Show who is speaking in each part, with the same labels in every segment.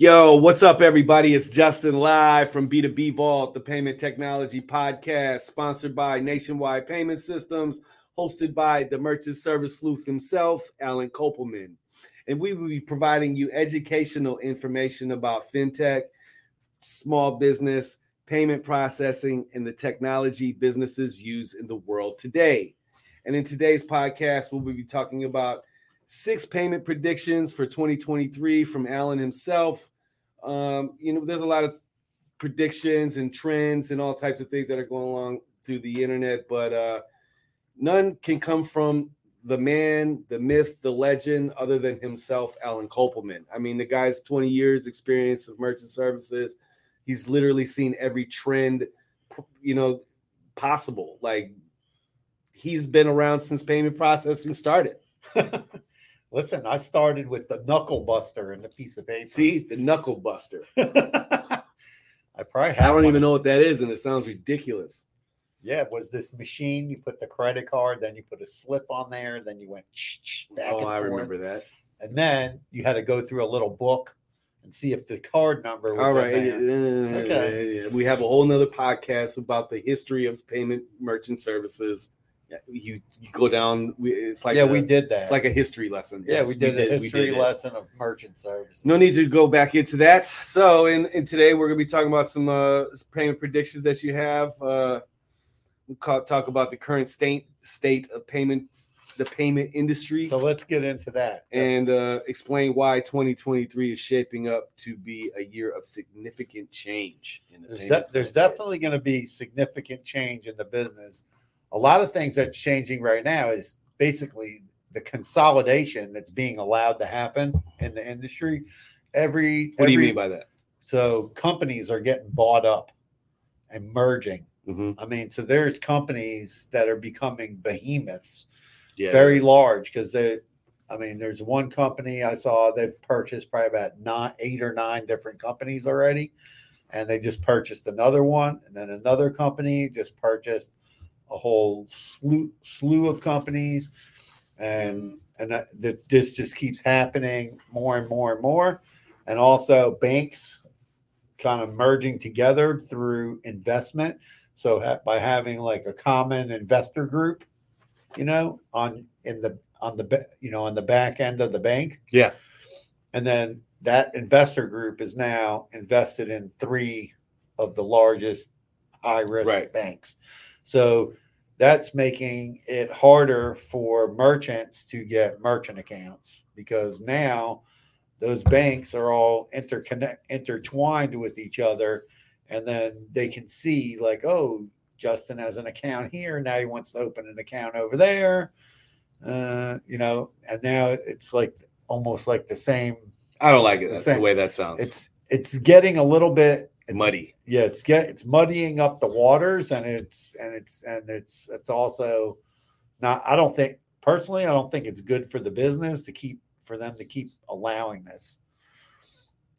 Speaker 1: Yo, what's up, everybody? It's Justin live from B2B Vault, the payment technology podcast, sponsored by Nationwide Payment Systems, hosted by the merchant service sleuth himself, Alan Kopelman. And we will be providing you educational information about fintech, small business, payment processing, and the technology businesses use in the world today. And in today's podcast, we'll be talking about six payment predictions for 2023 from Alan himself. Um, you know, there's a lot of predictions and trends and all types of things that are going along through the internet, but uh, none can come from the man, the myth, the legend, other than himself, Alan Kopelman. I mean, the guy's 20 years experience of merchant services. He's literally seen every trend, you know, possible. Like he's been around since payment processing started.
Speaker 2: Listen, I started with the knuckle buster and the piece of paper.
Speaker 1: See, the knuckle buster.
Speaker 2: I probably
Speaker 1: I don't
Speaker 2: one.
Speaker 1: even know what that is, and it sounds ridiculous.
Speaker 2: Yeah, it was this machine. You put the credit card, then you put a slip on there, then you went
Speaker 1: Oh, I
Speaker 2: forth.
Speaker 1: remember that.
Speaker 2: And then you had to go through a little book and see if the card number was
Speaker 1: All
Speaker 2: in
Speaker 1: yeah,
Speaker 2: Okay.
Speaker 1: yeah, yeah. We have a whole nother podcast about the history of payment merchant services. You you go down. we- It's like
Speaker 2: yeah,
Speaker 1: a-
Speaker 2: we did that.
Speaker 1: It's like a history lesson.
Speaker 2: yeah,
Speaker 1: Yes,
Speaker 2: we did a
Speaker 1: we
Speaker 2: history
Speaker 1: did
Speaker 2: lesson of merchant services.
Speaker 1: No need to go back into that. So, in, in today we're gonna be talking about some uh, payment predictions that you have. Uh, we'll talk about the current state state of payment, the payment industry,
Speaker 2: So let's get into that.
Speaker 1: and uh, explain why 2023 is shaping up to be a year of significant change in the
Speaker 2: there's, de- there's definitely going to be significant change in the business. A lot of things that's changing right now is basically the consolidation that's being allowed to happen in the industry. Every
Speaker 1: What do you mean by that?
Speaker 2: so companies are getting bought up and merging.
Speaker 1: Mhm.
Speaker 2: I mean, so there's companies that are becoming behemoths,
Speaker 1: Yeah,
Speaker 2: very large because they. I mean, there's one company I saw they've purchased probably about nine, eight or nine different companies already, and they just purchased another one, and then another company just purchased a whole slew slew of companies, and and that, that this just keeps happening more and more and more, and also banks kind of merging together through investment. So ha- by having like a common investor group, you know, on in the on the you know on the back end of the bank,
Speaker 1: Yeah.
Speaker 2: and then that investor group is now invested in three of the largest high risk
Speaker 1: Right.
Speaker 2: banks. So that's making it harder for merchants to get merchant accounts because now those banks are all interconnect intertwined with each other and then they can see like oh justin has an account here now he wants to open an account over there uh, you know and now it's like almost like the same
Speaker 1: I don't like it.
Speaker 2: The
Speaker 1: That's the
Speaker 2: same.
Speaker 1: way that sounds.
Speaker 2: it's it's getting a little bit
Speaker 1: muddy.
Speaker 2: yeah it's get it's muddying up the waters and it's and it's and it's it's also not i don't think personally i don't think it's good for the business to keep for them to keep allowing this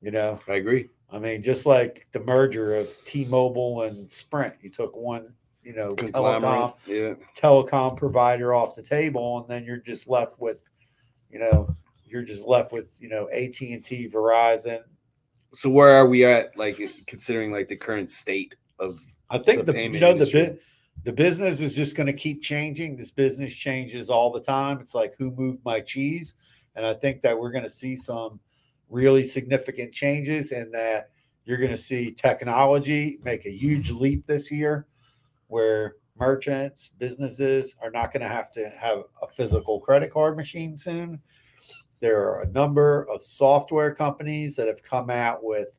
Speaker 2: you know
Speaker 1: I agree.
Speaker 2: i mean just like the merger of t-mobile and sprint you took one you know telecom
Speaker 1: Yeah.
Speaker 2: telecom provider off the table and then you're just left with you know you're just left with you know at&t verizon
Speaker 1: So where are we at? Like considering like the current state of
Speaker 2: I think
Speaker 1: the
Speaker 2: the, you know the
Speaker 1: industry.
Speaker 2: bu- the business is just going to keep changing. This business changes all the time. It's like who moved my cheese, and I think that we're going to see some really significant changes, and that you're going to see technology make a huge leap this year, where merchants, businesses are not going to have to have a physical credit card machine soon. There are a number of software companies that have come out with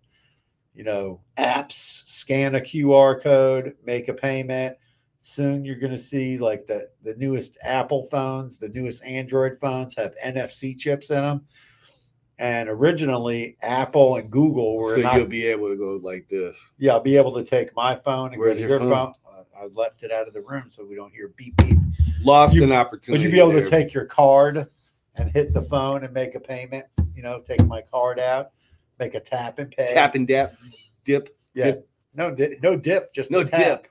Speaker 2: you know, apps, scan a QR code, make a payment. Soon you're going to see like the the newest Apple phones, the newest Android phones have NFC chips in them. And originally, Apple and Google were
Speaker 1: so
Speaker 2: not.
Speaker 1: you'll be able to go like this.
Speaker 2: yeah, I'll be able to take my phone and
Speaker 1: Where's
Speaker 2: go to
Speaker 1: your phone?
Speaker 2: phone. Uh, I left it out of the room so we don't hear beep beep.
Speaker 1: Lost
Speaker 2: You-
Speaker 1: an opportunity.
Speaker 2: you'd be able
Speaker 1: there.
Speaker 2: to take your card and hit the phone and make a payment. You know, take my card out, make a tap and pay.
Speaker 1: tap and dap, dip.
Speaker 2: Yeah.
Speaker 1: dip.
Speaker 2: No, di- no dip, just
Speaker 1: No
Speaker 2: tap.
Speaker 1: dip.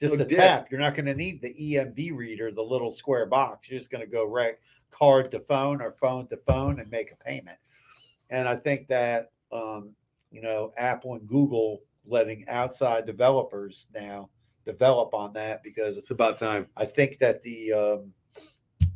Speaker 2: Just
Speaker 1: No
Speaker 2: the
Speaker 1: dip.
Speaker 2: tap. You're not going to need the EMV reader, the little square box. You're just going to go right card to phone or phone to phone and make a payment. And I think that um, you know, Apple and Google letting outside developers now develop on that because
Speaker 1: It's about time.
Speaker 2: I think that the um,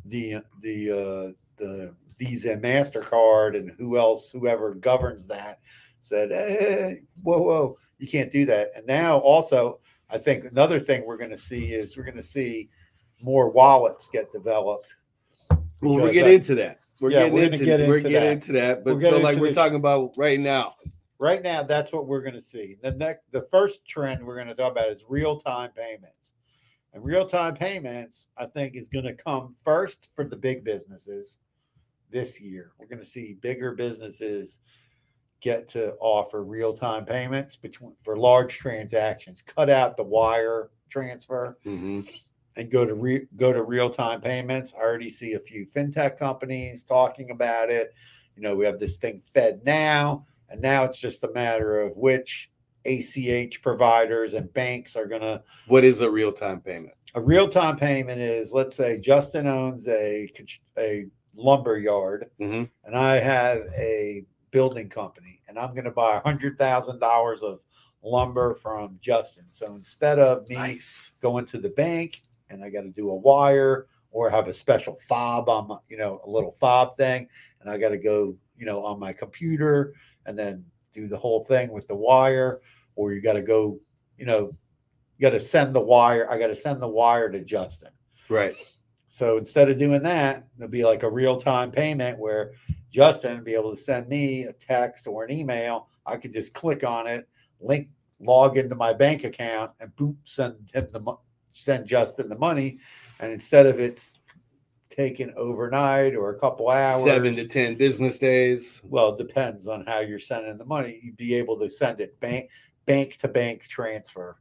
Speaker 2: the the uh, the Visa and Mastercard and who else, whoever governs that, said, hey, "Whoa, whoa, you can't do that." And now, also, I think another thing we're going to see is we're going to see more wallets get developed.
Speaker 1: Well, we're
Speaker 2: Because
Speaker 1: getting
Speaker 2: I-
Speaker 1: into that. We're
Speaker 2: Yeah,
Speaker 1: getting
Speaker 2: we're
Speaker 1: into
Speaker 2: get
Speaker 1: we're
Speaker 2: into
Speaker 1: getting
Speaker 2: that.
Speaker 1: into that. But
Speaker 2: We're
Speaker 1: so like we're
Speaker 2: this-
Speaker 1: talking about right now.
Speaker 2: Right now, that's what we're going to see. The next, the first trend we're going to talk about is real time payments. And real time payments, I think, is going to come first for the big businesses this year. We're going to see bigger businesses get to offer real time payments between for large transactions. Cut out the wire transfer
Speaker 1: Mhm.
Speaker 2: and go to re, go to real time payments. I already see a few fintech companies talking about it. You know, we have this thing FedNow, and now it's just a matter of which ACH providers and banks are going to.
Speaker 1: What is a real time payment?
Speaker 2: A real time payment is, let's say, Justin owns a a lumber yard,
Speaker 1: Mhm.
Speaker 2: and I have a building company, and I'm going to buy a hundred thousand dollars of lumber from Justin. So instead of me
Speaker 1: Nice.
Speaker 2: going to the bank and I got to do a wire or have a special fob on my, you know, a little fob thing. And I got to go, you know, on my computer and then do the whole thing with the wire. Or you got to go, you know, you got to send the wire. I got to send the wire to Justin.
Speaker 1: Right.
Speaker 2: So instead of doing that, it'll be like a real time payment where Justin will be able to send me a text or an email. I could just click on it, link, log into my bank account, and boop, send him the send Justin the money. And instead of it's taken overnight or a couple hours,
Speaker 1: Seven to ten business days.
Speaker 2: well, it depends on how you're sending the money. You'd be able to send it bank bank to bank transfer,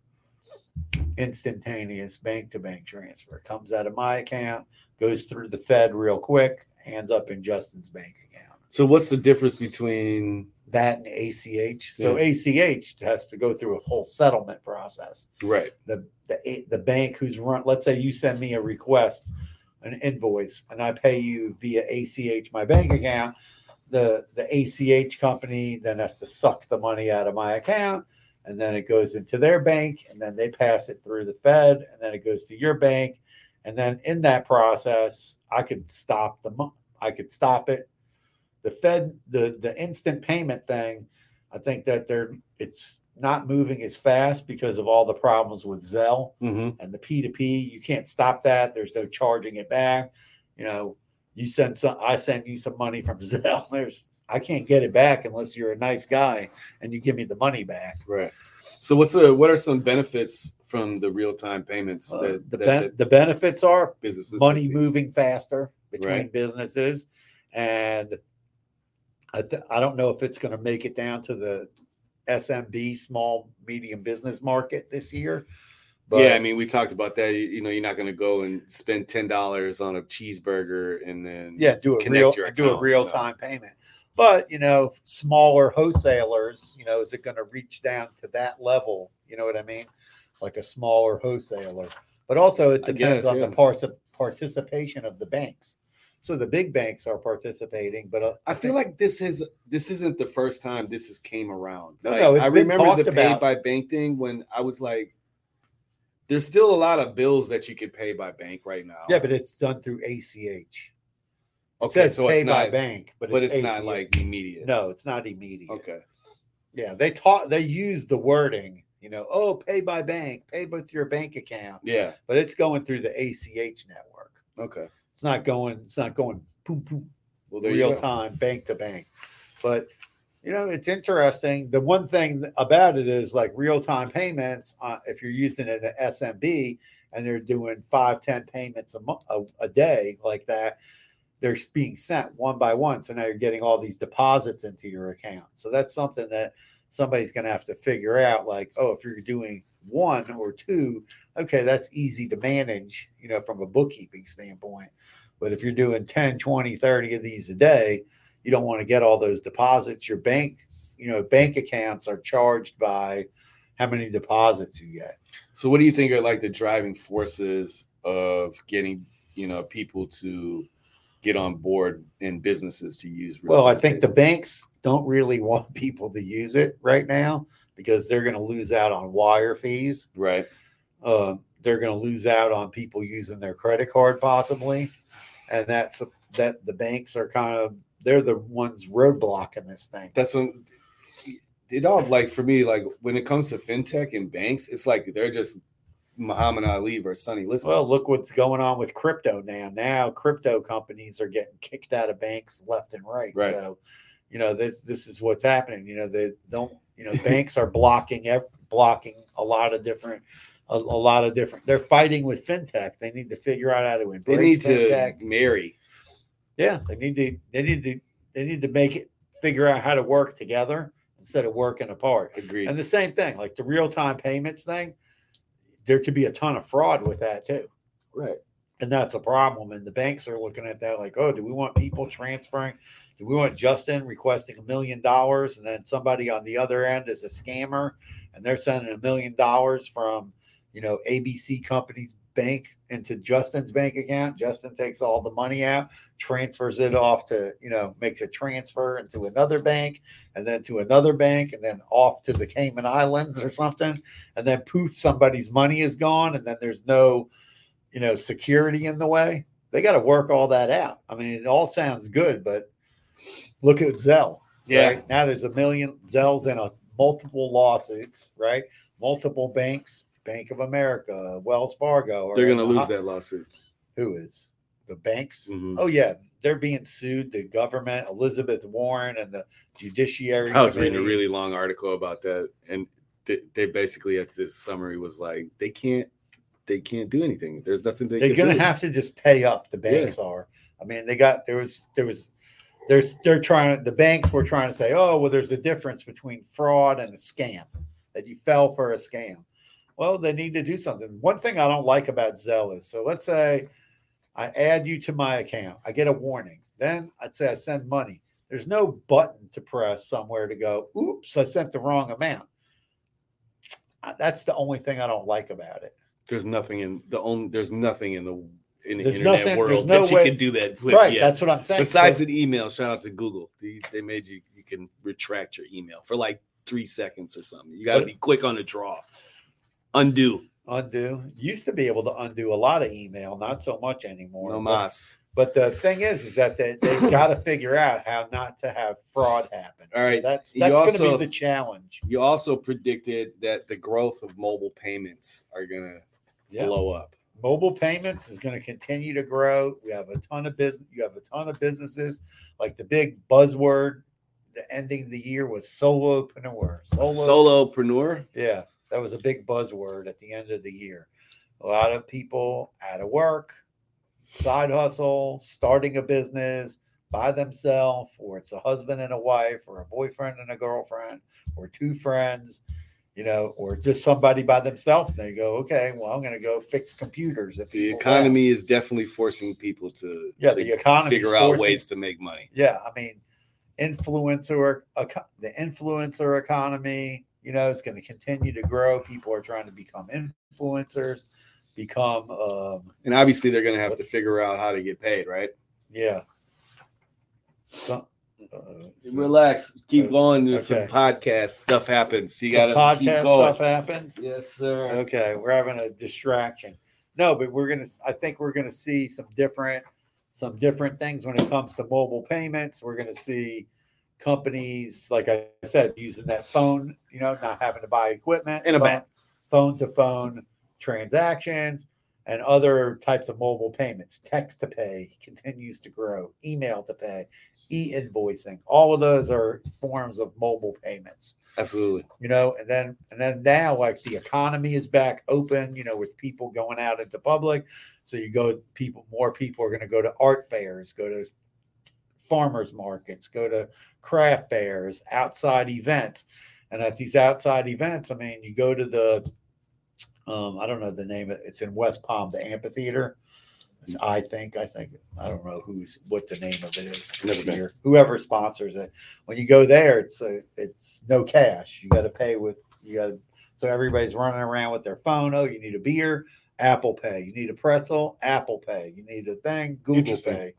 Speaker 2: instantaneous bank to bank transfer. Comes out of my account, goes through the Fed real quick, ends up in Justin's bank account.
Speaker 1: So what's the difference between
Speaker 2: That and ACH. So ACH has to go through a whole settlement process.
Speaker 1: right?
Speaker 2: The the eh, the bank who's run. Let's say you send me a request, an invoice, and I pay you via ACH my bank account. The the ACH company then has to suck the money out of my account, and then it goes into their bank, and then they pass it through the Fed, and then it goes to your bank, and then in that process, I could stop the I could stop it. The Fed, the the instant payment thing, I think that they're it's not moving as fast because of all the problems with Zelle
Speaker 1: Mm-hmm.
Speaker 2: and the P2P. You can't stop that. There's no charging it back. You know, you send some, I send you some money from Zelle. There's, I can't get it back unless you're a nice guy and you give me the money back.
Speaker 1: Right. So what's the what are some benefits from the real time payments
Speaker 2: Uh, the,
Speaker 1: that,
Speaker 2: ben-
Speaker 1: that
Speaker 2: the benefits are
Speaker 1: businesses
Speaker 2: money moving faster between
Speaker 1: Right. businesses,
Speaker 2: and I, th- I don't know if it's going to make it down to the SMB small medium business market this year. But
Speaker 1: yeah, I mean, we talked about that. You, you know, you're not going to go and spend ten dollars on a cheeseburger and then
Speaker 2: yeah, do a
Speaker 1: connect
Speaker 2: real
Speaker 1: your
Speaker 2: do a real time payment. But you know, smaller wholesalers, you know, is it going to reach down to that level? You know what I mean? Like a smaller wholesaler. But also, it depends
Speaker 1: guess,
Speaker 2: on
Speaker 1: yeah.
Speaker 2: the parts of participation of the banks. So the big banks are participating, but uh,
Speaker 1: I feel like this is this isn't the first time this has came around.
Speaker 2: No,
Speaker 1: Like,
Speaker 2: no, it's
Speaker 1: I remember the
Speaker 2: talked
Speaker 1: pay by bank thing when I was like, there's still a lot of bills that you could pay by bank right now.
Speaker 2: yeah, but it's done through ACH.
Speaker 1: Okay,
Speaker 2: says
Speaker 1: so
Speaker 2: pay
Speaker 1: it's
Speaker 2: by
Speaker 1: not,
Speaker 2: bank, but
Speaker 1: but it's not
Speaker 2: ACH.
Speaker 1: like immediate.
Speaker 2: no, it's not immediate.
Speaker 1: Okay.
Speaker 2: Yeah, they taught they use the wording, you know, oh, pay by bank, pay with your bank account,
Speaker 1: Yeah.
Speaker 2: but it's going through the ACH network.
Speaker 1: Okay.
Speaker 2: It's not going. It's not going. Boom, boom,
Speaker 1: Well, there you
Speaker 2: real
Speaker 1: go.
Speaker 2: time, bank to bank. But you know, it's interesting. The one thing about it is like real time payments. Uh, if you're using an SMB and they're doing five, ten payments a month, a, a day like that, they're being sent one by one. So now you're getting all these deposits into your account. So that's something that somebody's going to have to figure out. Like, oh, if you're doing one or two, okay, that's easy to manage, you know, from a bookkeeping standpoint. But if you're doing 10, 20, 30 of these a day, you don't want to get all those deposits. Your bank, you know, bank accounts are charged by how many deposits you get.
Speaker 1: So, what do you think are like the driving forces of getting, you know, people to get on board in businesses to use.
Speaker 2: Well, I think the banks don't really want people to use it right now because they're going to lose out on wire fees.
Speaker 1: right.
Speaker 2: Uh, they're going to lose out on people using their credit card possibly, and that's that the banks are kind of they're the ones roadblocking this thing.
Speaker 1: That's when it all like for me like when it comes to fintech and banks, it's like they're just Muhammad Ali versus Sonny Liston.
Speaker 2: Well, look what's going on with crypto now. Now, crypto companies are getting kicked out of banks left and right.
Speaker 1: Right.
Speaker 2: So, you know, this this is what's happening. You know, they don't. You know, banks are blocking blocking a lot of different. A, a lot of different. They're fighting with fintech. They need to figure out how to
Speaker 1: they
Speaker 2: embrace
Speaker 1: need to
Speaker 2: fintech.
Speaker 1: marry.
Speaker 2: Yeah, they need to. They need to. They need to make it figure out how to work together instead of working apart.
Speaker 1: Agreed.
Speaker 2: And the same thing, like the real time payments thing, there could be a ton of fraud with that too.
Speaker 1: right.
Speaker 2: And that's a problem. And the banks are looking at that like, oh, do we want people transferring? Do we want Justin requesting a million dollars and then somebody on the other end is a scammer and they're sending a million dollars from, you know, ABC company's bank into Justin's bank account? Justin takes all the money out, transfers it off to, you know, makes a transfer into another bank and then to another bank and then off to the Cayman Islands or something. And then poof, somebody's money is gone and then there's no, you know, security in the way. They got to work all that out. I mean, it all sounds good, but look at Zelle.
Speaker 1: Yeah.
Speaker 2: Right? Now there's a million Zelle's in a multiple lawsuits, right? Multiple banks, Bank of America, Wells Fargo.
Speaker 1: They're gonna lose that lawsuit.
Speaker 2: Who is the banks?
Speaker 1: Mhm.
Speaker 2: Oh yeah, they're being sued. The government, Elizabeth Warren, and the Judiciary.
Speaker 1: I was reading a really long article about that, and they, they basically at this summary was like they can't they can't do anything. There's nothing they
Speaker 2: They're going to have to just pay up. The
Speaker 1: Yeah.
Speaker 2: banks are. I mean, they got there was there was there's they're trying the banks were trying to say, oh well, there's a difference between fraud and a scam that you fell for a scam. Well, they need to do something. One thing I don't like about Zelle is so let's say I add you to my account, I get a warning. Then I'd say I send money. There's no button to press somewhere to go, oops, I sent the wrong amount. That's the only thing I don't like about it.
Speaker 1: There's nothing in the only there's nothing in the in the
Speaker 2: There's
Speaker 1: internet
Speaker 2: nothing-
Speaker 1: world
Speaker 2: no
Speaker 1: that you can do that with.
Speaker 2: right. That's what I'm saying.
Speaker 1: Besides
Speaker 2: So-
Speaker 1: an email, shout out to Google. They, they made you you can retract your email for like three seconds or something. You got to be quick on the draw. Undo.
Speaker 2: undo. Used to be able to undo a lot of email not so much anymore
Speaker 1: No
Speaker 2: but,
Speaker 1: mas.
Speaker 2: but the thing is is that they, they've got to figure out how not to have fraud happen.
Speaker 1: All right,
Speaker 2: that's that's going to be the challenge.
Speaker 1: You also predicted that the growth of mobile payments are gonna
Speaker 2: yeah.
Speaker 1: blow up.
Speaker 2: mobile payments is going to continue to grow. We have a ton of business you have a ton of businesses. Like the big buzzword the ending of the year was solopreneur. Solo
Speaker 1: Solopreneur.
Speaker 2: Yeah, that was a big buzzword at the end of the year. A lot of people out of work, side hustle, starting a business by themselves, or it's a husband and a wife, or a boyfriend and a girlfriend, or two friends, you know, or just somebody by themselves. And they go, okay, well, I'm going to go fix computers.
Speaker 1: The economy
Speaker 2: Labs."
Speaker 1: is definitely forcing people to,
Speaker 2: Yeah,
Speaker 1: to
Speaker 2: the economy
Speaker 1: figure out ways to make money.
Speaker 2: yeah i mean influencer the influencer economy you know it's going to continue to grow people are trying to become influencers become um
Speaker 1: And obviously, they're gonna have to figure out how to get paid, right?
Speaker 2: yeah so, uh,
Speaker 1: Relax, keep
Speaker 2: Uh,
Speaker 1: going. There's
Speaker 2: okay.
Speaker 1: some podcast stuff happens. You gotta keep
Speaker 2: podcast
Speaker 1: going.
Speaker 2: stuff happens
Speaker 1: Yes, sir.
Speaker 2: okay we're having a distraction no but we're gonna i think we're gonna see some different some different things when it comes to mobile payments we're gonna see companies like i said using that phone you know not having to buy equipment
Speaker 1: And a
Speaker 2: phone,
Speaker 1: bat.
Speaker 2: phone to phone transactions and other types of mobile payments text to pay continues to grow email to pay e-invoicing all of those are forms of mobile payments
Speaker 1: Absolutely.
Speaker 2: you know and then and then now like the economy is back open you know with people going out into public so you go people more people are going to go to art fairs go to farmers markets go to craft fairs outside events. And at these outside events i mean you go to the um i don't know the name of it's in west palm the amphitheater. I think i think i don't know who's what the name of it is.
Speaker 1: Never been.
Speaker 2: whoever sponsors it. When you go there it's a, it's no cash. You got to pay with you got to so everybody's running around with their phone. Oh you need a beer? Apple pay. You need a pretzel? Apple pay. You need a thing? Google pay.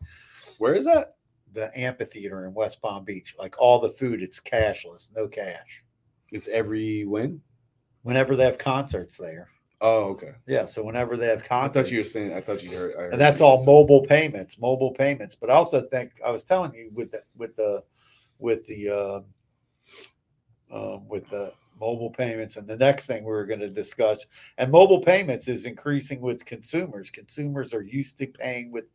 Speaker 1: Where is that?
Speaker 2: The amphitheater in West Palm Beach. Like all the food, it's cashless, no cash.
Speaker 1: It's every when?
Speaker 2: Whenever they have concerts there.
Speaker 1: Oh, okay.
Speaker 2: Yeah. So whenever they have concerts, I
Speaker 1: thought you were saying. I thought you heard. Heard
Speaker 2: and that's all mobile payments, mobile payments. But I also think I was telling you with the with the with the uh, um, with the mobile payments, and the next thing we are going to discuss, and mobile payments is increasing with consumers. Consumers are used to paying with,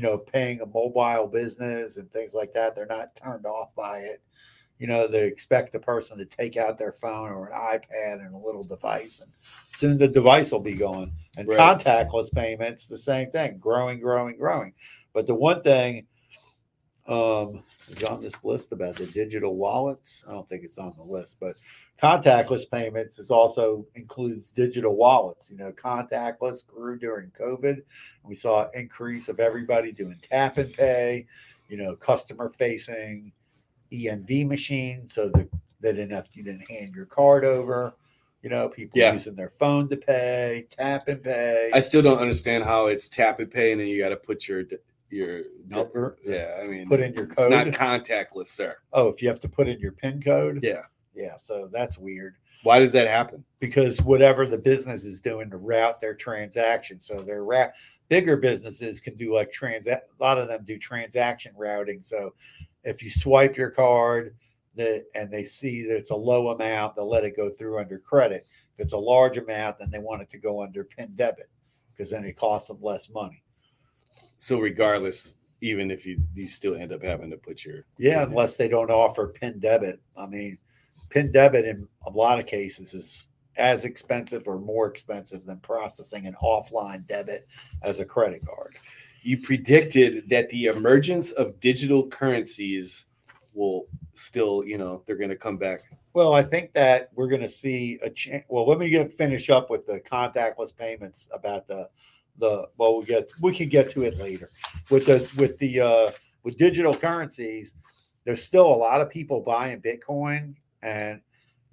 Speaker 2: you know, paying a mobile business and things like that. They're not turned off by it. You know, they expect the person to take out their phone or an iPad and a little device, and soon the device will be gone. And
Speaker 1: Right.
Speaker 2: contactless payments, the same thing, growing, growing, growing. But the one thing um, is on this list about the digital wallets. I don't think it's on the list, but contactless payments is also includes digital wallets. You know, contactless grew during COVID. We saw an increase of everybody doing tap and pay. You know, customer facing EMV machine, so that they didn't have you didn't hand your card over. You know, people
Speaker 1: Yeah.
Speaker 2: using their phone to pay, tap and pay.
Speaker 1: I still don't understand how it's tap and pay, and then you got to put your your
Speaker 2: Number.
Speaker 1: Yeah, I mean,
Speaker 2: Put in your
Speaker 1: It's not contactless, sir.
Speaker 2: oh, if you have to put in your PIN code.
Speaker 1: Yeah.
Speaker 2: Yeah, so that's weird
Speaker 1: Why does that happen?
Speaker 2: because whatever the business is doing to route their transactions. So their ra- bigger businesses can do like transact. A lot of them do transaction routing. So if you swipe your card, that and they see that it's a low amount, they'll let it go through under credit. If it's a large amount, then they want it to go under PIN debit because then it costs them less money.
Speaker 1: So regardless, even if you you still end up having to put your
Speaker 2: Yeah, unless they don't offer PIN debit. I mean, PIN debit in a lot of cases is as expensive or more expensive than processing an offline debit as a credit card.
Speaker 1: you predicted that the emergence of digital currencies will still, you know, they're going to come back.
Speaker 2: Well, I think that we're going to see a change. Well, let me get finish up with the contactless payments about the the. Well, we get we can get to it later with the with the uh, with digital currencies. There's still a lot of people buying Bitcoin, and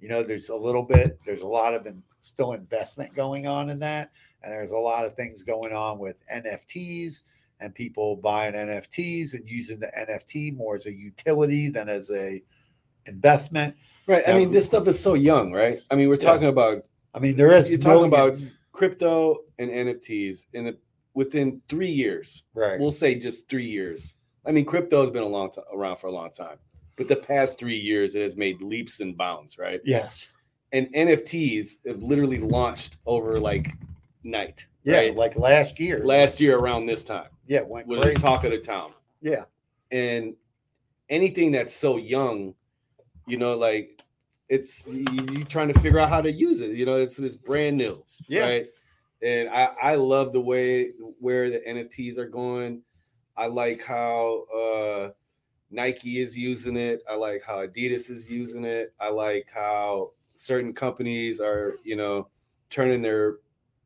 Speaker 2: you know, there's a little bit. There's a lot of in, still investment going on in that, and there's a lot of things going on with NFTs and people buying NFTs and using the NFT more as a utility than as a investment.
Speaker 1: Right. I mean, this stuff is so young, right? I mean, we're
Speaker 2: Yeah.
Speaker 1: talking about
Speaker 2: I mean, there is
Speaker 1: you're talking about crypto and NFTs in a, within three years.
Speaker 2: right.
Speaker 1: We'll say just three years. I mean, crypto has been a long time around for a long time, but the past three years it has made leaps and bounds, right?
Speaker 2: yes,
Speaker 1: And NFTs have literally launched over like night.
Speaker 2: yeah,
Speaker 1: right?
Speaker 2: like last year,
Speaker 1: last year around this time
Speaker 2: yeah, went
Speaker 1: was the
Speaker 2: crazy.
Speaker 1: talk of the town.
Speaker 2: Yeah,
Speaker 1: and anything that's so young, you know, like it's you, you trying to figure out how to use it. You know, it's it's brand new,
Speaker 2: yeah,
Speaker 1: right? And I I love the way where the NFTs are going. I like how uh Nike is using it. I like how Adidas is using it. I like how certain companies are, you know, turning their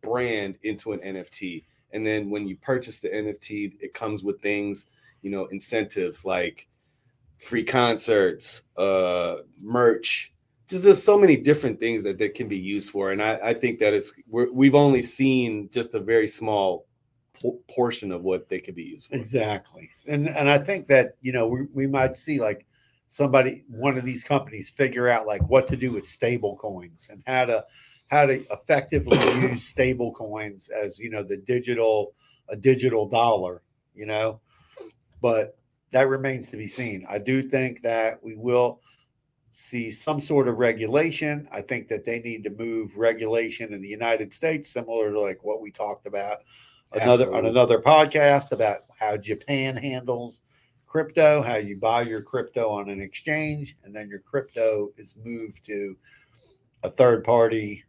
Speaker 1: brand into an NFT. And then when you purchase the NFT, it comes with things, you know, incentives like free concerts, uh, merch. Just there's so many different things that that can be used for, and I, I think that it's we're, we've only seen just a very small po- portion of what they could be used for.
Speaker 2: exactly. And and I think that you know we we might see like somebody one of these companies figure out like what to do with stable coins and how to how to effectively use stable coins as you know the digital a digital dollar you know but that remains to be seen i do think that we will see some sort of regulation i think that they need to move regulation in the united states similar to like what we talked about another on another podcast about how japan handles crypto, how you buy your crypto on an exchange, and then your crypto is moved to a third party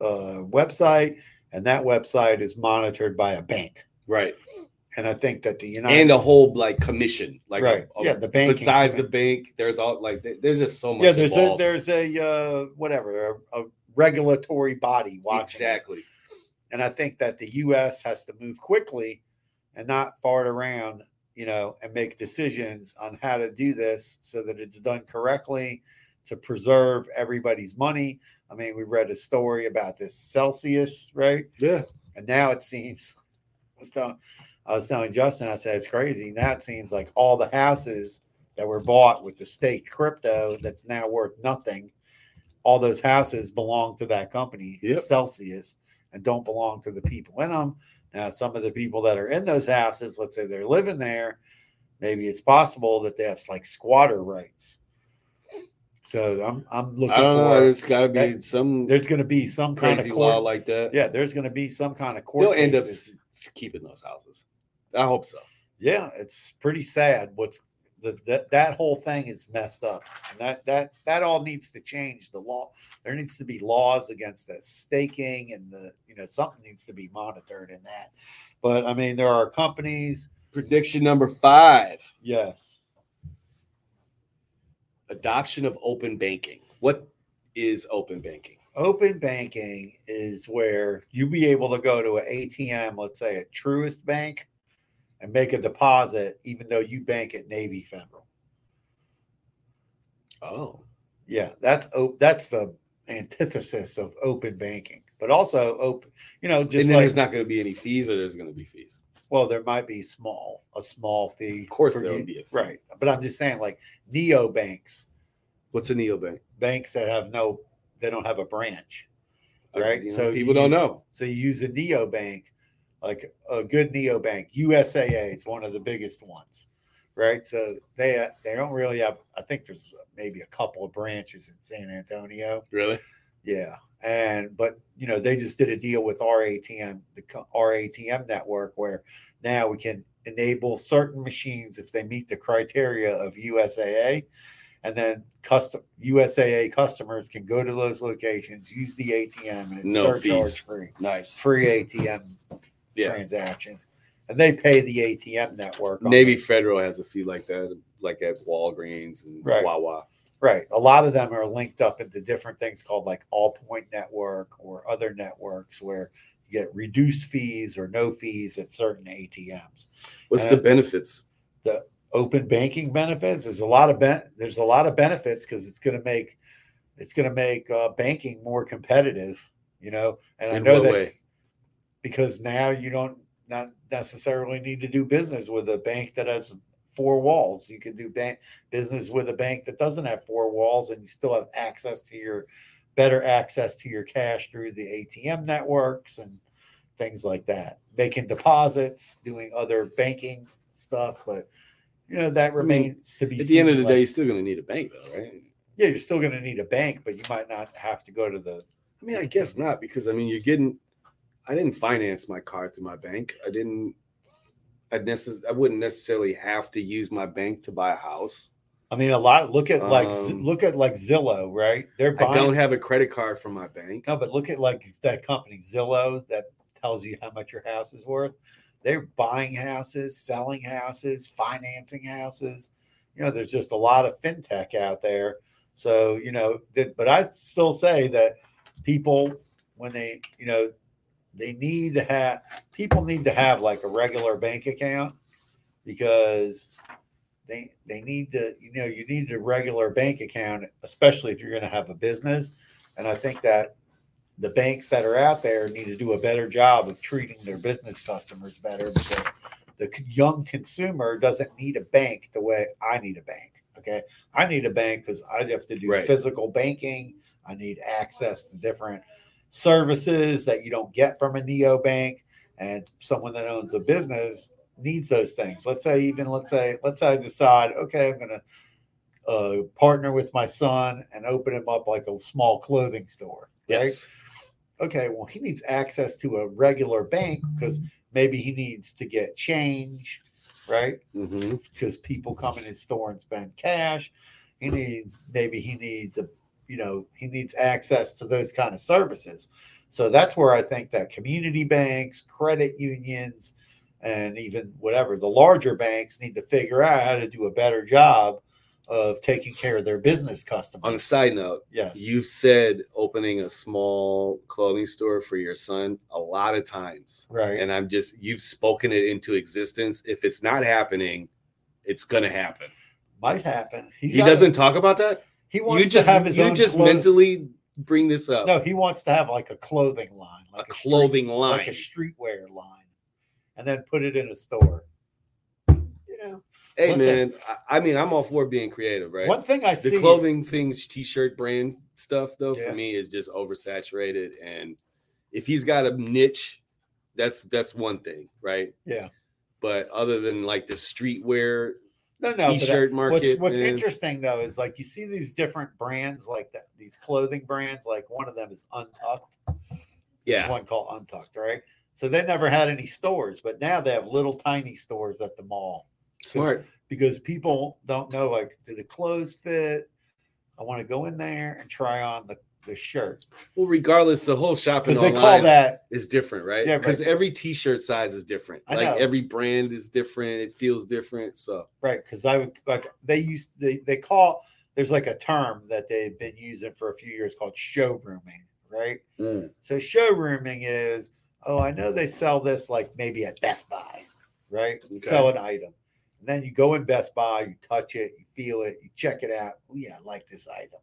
Speaker 2: uh, website, and that website is monitored by a bank.
Speaker 1: Right.
Speaker 2: And I think that the United
Speaker 1: And a whole like commission, like
Speaker 2: right,
Speaker 1: a- a-
Speaker 2: yeah, the bank.
Speaker 1: besides the bank, there's all like there- there's just so much.
Speaker 2: yeah, there's a there's a uh, whatever a, a regulatory body watching. it.
Speaker 1: exactly.
Speaker 2: And I think that the U.S. has to move quickly and not fart around, you know, and make decisions on how to do this so that it's done correctly to preserve everybody's money. I mean, we read a story about this Celsius, right?
Speaker 1: Yeah.
Speaker 2: And now it seems, I was telling, I was telling Justin, I said it's crazy. Now it seems like all the houses that were bought with the state crypto that's now worth nothing. All those houses belong to that company,
Speaker 1: Yep.
Speaker 2: Celsius, and don't belong to the people in them. Now, some of the people that are in those houses, let's say they're living there, maybe it's possible that they have like squatter rights. So I'm I'm looking
Speaker 1: I don't know. There's got to be some
Speaker 2: there's going to be some kind
Speaker 1: crazy
Speaker 2: of
Speaker 1: law like that.
Speaker 2: yeah, there's going to be some kind of court.
Speaker 1: They'll end up keeping those houses. I hope so.
Speaker 2: yeah, it's pretty sad. What's the, that that whole thing is messed up, and that that that all needs to change. The law there needs to be laws against the staking, and the you know something needs to be monitored in that. But I mean, there are companies.
Speaker 1: Prediction number five:
Speaker 2: Yes,
Speaker 1: adoption of open banking. What is open banking?
Speaker 2: open banking is where you be able to go to an ATM, let's say a Truist Bank, and make a deposit, even though you bank at Navy Federal.
Speaker 1: Oh,
Speaker 2: Yeah, that's op- that's the antithesis of open banking, but also open. You know, just
Speaker 1: and then
Speaker 2: like
Speaker 1: there's not going to be any fees, or there's going to be fees.
Speaker 2: well, there might be small a small fee.
Speaker 1: Of course, there
Speaker 2: you-
Speaker 1: would be a fee.
Speaker 2: right, but I'm just saying like neo banks,
Speaker 1: What's a neo bank?
Speaker 2: banks that have no, they don't have a branch. Right,
Speaker 1: know,
Speaker 2: so
Speaker 1: people don't know.
Speaker 2: So you use a neo bank, like a good neo bank. USAA is one of the biggest ones, right? So they they don't really have. I think there's maybe a couple of branches in San Antonio.
Speaker 1: Really?
Speaker 2: Yeah, and but you know they just did a deal with our ATM, the our ATM network, where now we can enable certain machines if they meet the criteria of USAA, and then custom USAA customers can go to those locations, use the ATM, and it's
Speaker 1: No
Speaker 2: surcharge
Speaker 1: fees.
Speaker 2: free
Speaker 1: Nice.
Speaker 2: free ATM
Speaker 1: Yeah.
Speaker 2: transactions, and they pay the ATM network.
Speaker 1: Navy. Federal has a few like that, like at Walgreens and
Speaker 2: Right.
Speaker 1: Wawa.
Speaker 2: right? A lot of them are linked up into different things called like Allpoint Network or other networks where you get reduced fees or no fees at certain ATMs.
Speaker 1: What's
Speaker 2: Uh,
Speaker 1: the benefits?
Speaker 2: The open banking benefits. There's a lot of ben- there's a lot of benefits because it's going to make it's going to make uh, banking more competitive. You know, and I know that
Speaker 1: way?
Speaker 2: Because now you don't not necessarily need to do business with a bank that has four walls. You can do bank business with a bank that doesn't have four walls, and you still have access to your better access to your cash through the ATM networks and things like that. Making deposits, doing other banking stuff, but you know that remains to be.
Speaker 1: At the end of the day, you're still going to need a bank, though, right?
Speaker 2: yeah, you're still going to need a bank, but you might not have to go to the.
Speaker 1: I mean, I guess not because I mean, you're getting. I didn't finance my car through my bank. I didn't. I necess- I wouldn't necessarily have to use my bank to buy a house.
Speaker 2: I mean, a lot. Look at like
Speaker 1: Um,
Speaker 2: look at like Zillow, right? They're
Speaker 1: I don't have a credit card from my bank.
Speaker 2: No, but look at like that company Zillow that tells you how much your house is worth. They're buying houses, selling houses, financing houses. You know, there's just a lot of fintech out there. So, you know, but I'd still say that people, when they, you know, they need to have, people need to have like a regular bank account because they, they need to, you know, you need a regular bank account, especially if you're going to have a business. And I think that the banks that are out there need to do a better job of treating their business customers better because the young consumer doesn't need a bank the way I need a bank. Okay. I need a bank because I have to do
Speaker 1: Right.
Speaker 2: physical banking. I need access to different services that you don't get from a neo bank. And someone that owns a business needs those things. Let's say, even let's say, let's say I decide, okay, I'm going to uh, partner with my son and open him up like a small clothing store. Right
Speaker 1: Yes.
Speaker 2: okay, well, he needs access to a regular bank because maybe he needs to get change, right? Because people come in his store and spend cash. He needs, maybe he needs a, you know, he needs access to those kind of services. So that's where I think that community banks, credit unions, and even whatever the larger banks need to figure out how to do a better job of taking care of their business customers.
Speaker 1: On a side note,
Speaker 2: yes.
Speaker 1: you've said opening a small clothing store for your son a lot of times.
Speaker 2: right.
Speaker 1: And I'm just, you've spoken it into existence. If it's not happening, it's going to happen.
Speaker 2: Might happen. He's
Speaker 1: He doesn't talk about that?
Speaker 2: He wants
Speaker 1: You just,
Speaker 2: to have his
Speaker 1: you
Speaker 2: own
Speaker 1: just
Speaker 2: clo-
Speaker 1: mentally bring this up.
Speaker 2: No, he wants to have like a clothing line, like
Speaker 1: a
Speaker 2: like
Speaker 1: clothing
Speaker 2: street,
Speaker 1: line.
Speaker 2: like a streetwear line. and then put it in a store. You know,
Speaker 1: Hey
Speaker 2: Listen.
Speaker 1: man, I, I mean, I'm all for being creative, right?
Speaker 2: one thing I
Speaker 1: the
Speaker 2: see the
Speaker 1: clothing things, t-shirt brand stuff, though,
Speaker 2: Yeah.
Speaker 1: for me is just oversaturated. And if he's got a niche, that's that's one thing, right?
Speaker 2: Yeah.
Speaker 1: But other than like the streetwear
Speaker 2: no, no, I- uh,
Speaker 1: t-shirt market,
Speaker 2: What's, what's interesting though is like you see these different brands like that, these clothing brands. Like one of them is Untucked. There's
Speaker 1: yeah,
Speaker 2: one called Untucked, right? So they never had any stores, but now they have little tiny stores at the mall
Speaker 1: smart.
Speaker 2: because people don't know like do the clothes fit. I want to go in there and try on the, the shirt
Speaker 1: Well, regardless, the whole shopping
Speaker 2: they
Speaker 1: online
Speaker 2: call that
Speaker 1: is different, right?
Speaker 2: Yeah,
Speaker 1: Because
Speaker 2: right.
Speaker 1: every t-shirt size is different.
Speaker 2: I
Speaker 1: Like
Speaker 2: know.
Speaker 1: every brand is different. It feels different. So
Speaker 2: right because I would like they used they they call there's like a term that they've been using for a few years called showrooming, right? Mm. So showrooming is, oh, I know they sell this like maybe at Best Buy, right?
Speaker 1: Okay.
Speaker 2: Sell an item. And then you go in Best Buy, you touch it, you feel it, you check it out. Oh, yeah, I like this item.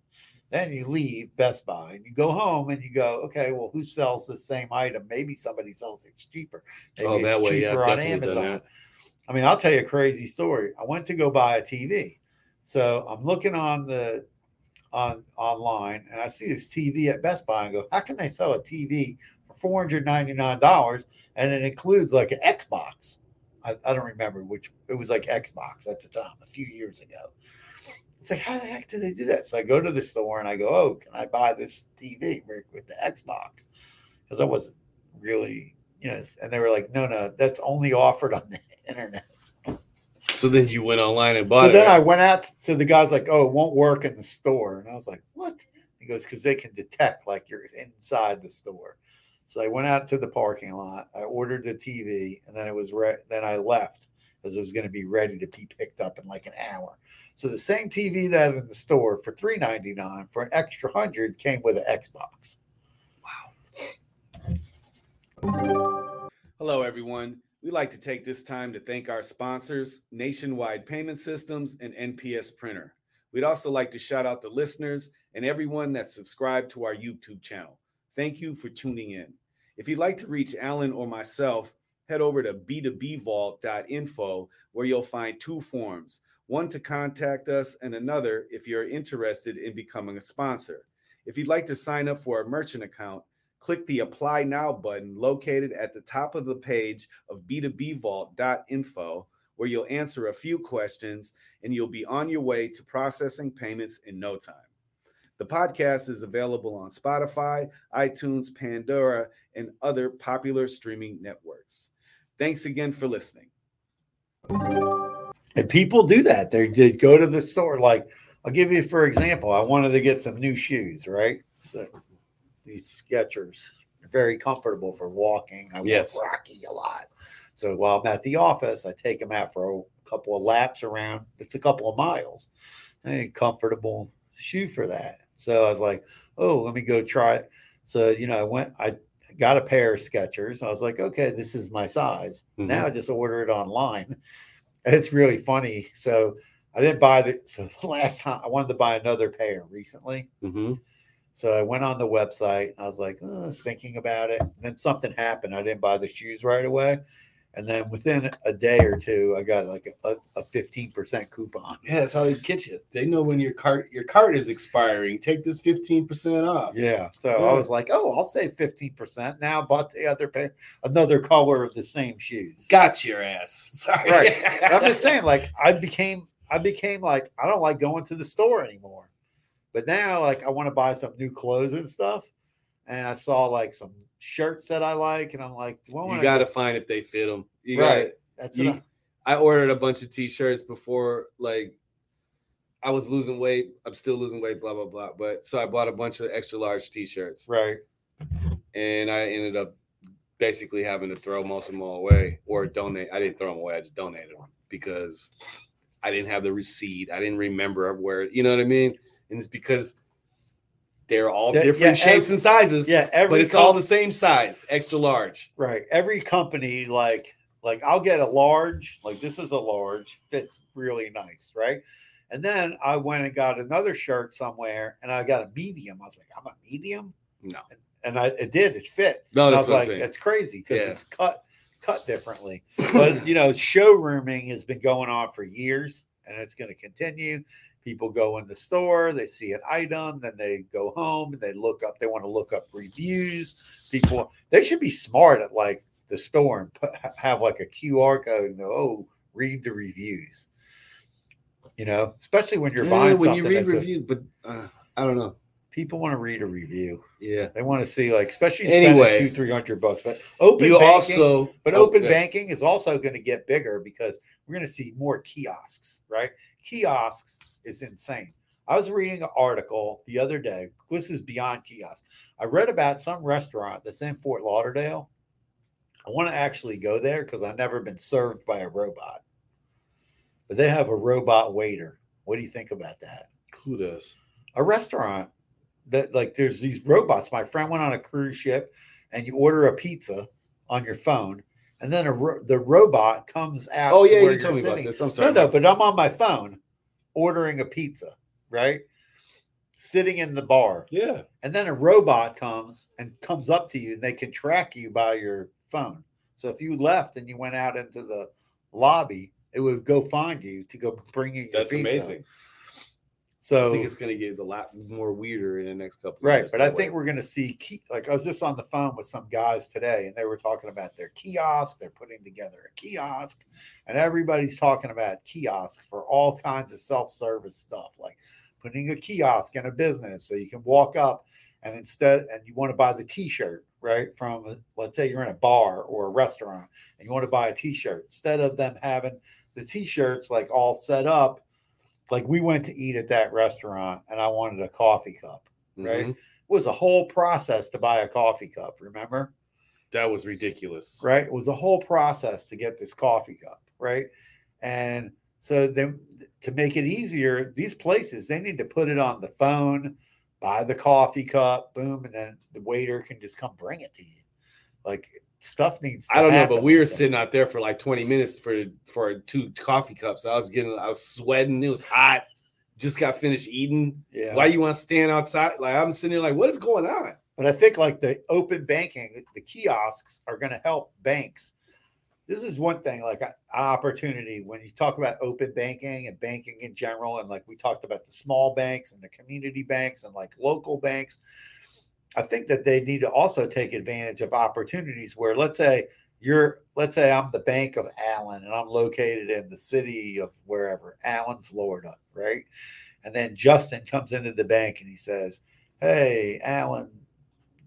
Speaker 2: Then you leave Best Buy and you go home and you go, okay, well, who sells the same item? Maybe somebody sells it cheaper. Maybe
Speaker 1: Oh, that
Speaker 2: it's
Speaker 1: way, yeah,
Speaker 2: cheaper on Amazon. I mean, I'll tell you a crazy story. I went to go buy a TV. So I'm looking on the on online and I see this TV at Best Buy and go, how can they sell a TV for $499 and it includes like an Xbox? I, I don't remember which it was like Xbox at the time, a few years ago. It's like, how the heck do they do that? So I go to the store and I go, Oh, can I buy this TV with the Xbox? Because I wasn't really, you know, and they were like, No, no, that's only offered on the internet.
Speaker 1: So then you went online and bought
Speaker 2: so
Speaker 1: it.
Speaker 2: So then I went out. So the guy's like, "Oh, it won't work in the store," and I was like, "What?" He goes, "Because they can detect like you're inside the store." So I went out to the parking lot. I ordered the TV, and then it was re- then I left because it was going to be ready to be picked up in like an hour. So the same TV that in the store for three ninety nine for an extra hundred came with an Xbox. Wow.
Speaker 1: Hello, everyone. We'd like to take this time to thank our sponsors, Nationwide Payment Systems and NPS Printer. We'd also like to shout out the listeners and everyone that's subscribed to our YouTube channel. Thank you for tuning in. If you'd like to reach Alan or myself, head over to b2bvault.info where you'll find two forms one to contact us, and another if you're interested in becoming a sponsor. If you'd like to sign up for a merchant account, click the Apply Now button located at the top of the page of b2bvault.info, where you'll answer a few questions and you'll be on your way to processing payments in no time. The podcast is available on Spotify, iTunes, Pandora, and other popular streaming networks. Thanks again for listening.
Speaker 2: And people do that. They did go to the store. Like I'll give you for example. I wanted to get some new shoes, right? So these Skechers are very comfortable for walking. I
Speaker 1: Yes.
Speaker 2: walk Rocky a lot. So while I'm at the office, I take them out for a couple of laps around. It's a couple of miles. A comfortable shoe for that. So I was like, oh, let me go try it. So you know, I went. I got a pair of Skechers. I was like, okay, this is my size. Mm-hmm. Now I just order it online. And it's really funny. So I didn't buy the so the last time I wanted to buy another pair recently.
Speaker 1: Mm-hmm.
Speaker 2: So I went on the website. I was like, oh, I was thinking about it. And then something happened. I didn't buy the shoes right away. And then within a day or two, I got like a, a 15% coupon.
Speaker 1: Yeah, that's how they get you. They know when your cart your cart is expiring. Take this 15% off.
Speaker 2: Yeah. So
Speaker 1: Yeah.
Speaker 2: I was like, oh, I'll save 15%. Now bought the other pair, another color of the same shoes.
Speaker 1: Got your ass. Sorry.
Speaker 2: Right. I'm just saying, like, I became, I became like, I don't like going to the store anymore. But now, like, I want to buy some new clothes and stuff. And I saw like some shirts that I like, and I'm like, want
Speaker 1: you got to find if they fit them. You got
Speaker 2: right?
Speaker 1: to
Speaker 2: That's
Speaker 1: you-
Speaker 2: what
Speaker 1: I ordered a bunch of t-shirts before like I was losing weight. I'm still losing weight, blah blah blah. But so I bought a bunch of extra large t-shirts
Speaker 2: right.
Speaker 1: and I ended up basically having to throw most of them all away or donate. I didn't throw them away, I just donated them because I didn't have the receipt. I didn't remember where, you know what I mean? And it's because they're all
Speaker 2: Yeah,
Speaker 1: different
Speaker 2: yeah,
Speaker 1: shapes
Speaker 2: every-
Speaker 1: and sizes.
Speaker 2: Yeah, every
Speaker 1: but it's all the same size, extra large.
Speaker 2: right. Every company, like, like I'll get a large, like this is a large, fits really nice, right? And then I went and got another shirt somewhere, and I got a medium. I was like, I'm a medium,
Speaker 1: No.
Speaker 2: and I it did, it fit.
Speaker 1: No,
Speaker 2: And I
Speaker 1: that's
Speaker 2: was like, it's crazy because
Speaker 1: Yeah.
Speaker 2: it's cut cut differently. But you know, showrooming has been going on for years, and it's going to continue. People go in the store, they see an item, then they go home and they look up. They want to look up reviews. People, they should be smart at like the store and put, have like a QR code and go, oh, read the reviews. You know, especially when you're
Speaker 1: Yeah,
Speaker 2: buying
Speaker 1: when
Speaker 2: something.
Speaker 1: you read reviews, but uh, I don't know.
Speaker 2: people want to read a review.
Speaker 1: Yeah.
Speaker 2: They want to see like, especially
Speaker 1: Anyway.
Speaker 2: spending two, three hundred bucks. But open
Speaker 1: You
Speaker 2: banking,
Speaker 1: also,
Speaker 2: but
Speaker 1: oh,
Speaker 2: open
Speaker 1: yeah.
Speaker 2: banking is also going to get bigger because we're going to see more kiosks, right? Kiosks is insane. I was reading an article the other day. This is beyond kiosks. I read about some restaurant that's in Fort Lauderdale. I want to actually go there because I've never been served by a robot. But they have a robot waiter. What do you think about that?
Speaker 1: Who does?
Speaker 2: a restaurant that like there's these robots. My friend went on a cruise ship and you order a pizza on your phone and then a ro- the robot comes out.
Speaker 1: Oh yeah, you told me
Speaker 2: you're
Speaker 1: about this. I'm sorry.
Speaker 2: No, no, but I'm on my phone ordering a pizza, right? Sitting in the bar.
Speaker 1: yeah.
Speaker 2: And then a robot comes and comes up to you and they can track you by your phone. So if you left and you went out into the lobby, it would go find you to go bring you your
Speaker 1: That's
Speaker 2: pizza.
Speaker 1: amazing.
Speaker 2: So
Speaker 1: I think it's going to get a lot more weirder in the next couple. of
Speaker 2: Right, but I
Speaker 1: that
Speaker 2: think we're going to see key. Like I was just on the phone with some guys today, and they were talking about their kiosk. They're putting together a kiosk, and everybody's talking about kiosks for all kinds of self-service stuff, like putting a kiosk in a business so you can walk up and instead, and you want to buy the T-shirt, right? From let's say you're in a bar or a restaurant, and you want to buy a T-shirt instead of them having the T-shirts like all set up. Like we went to eat at that restaurant, and I wanted a coffee cup right?
Speaker 1: Mhm.
Speaker 2: It was a whole process to buy a coffee cup, remember?
Speaker 1: That was ridiculous.
Speaker 2: Right? It was a whole process to get this coffee cup, right? And so then to make it easier, these places they need to put it on the phone, buy the coffee cup, boom, and then the waiter can just come bring it to you. Like stuff needs to
Speaker 1: I don't know, but we were sitting out there for like 20 minutes for for two coffee cups. I was getting, I was sweating. It was hot. Just got finished eating.
Speaker 2: Yeah.
Speaker 1: Why you want to stand outside? Like I'm sitting there, like, what is going on?
Speaker 2: But I think like the open banking, the kiosks are going to help banks. This is one thing, like an opportunity when you talk about open banking and banking in general, and like we talked about the small banks and the community banks and like local banks. I think that they need to also take advantage of opportunities where, let's say, you're, let's say I'm the Bank of Allen and I'm located in the city of wherever, Allen, Florida, right? And then Justin comes into the bank and he says, Hey, Allen,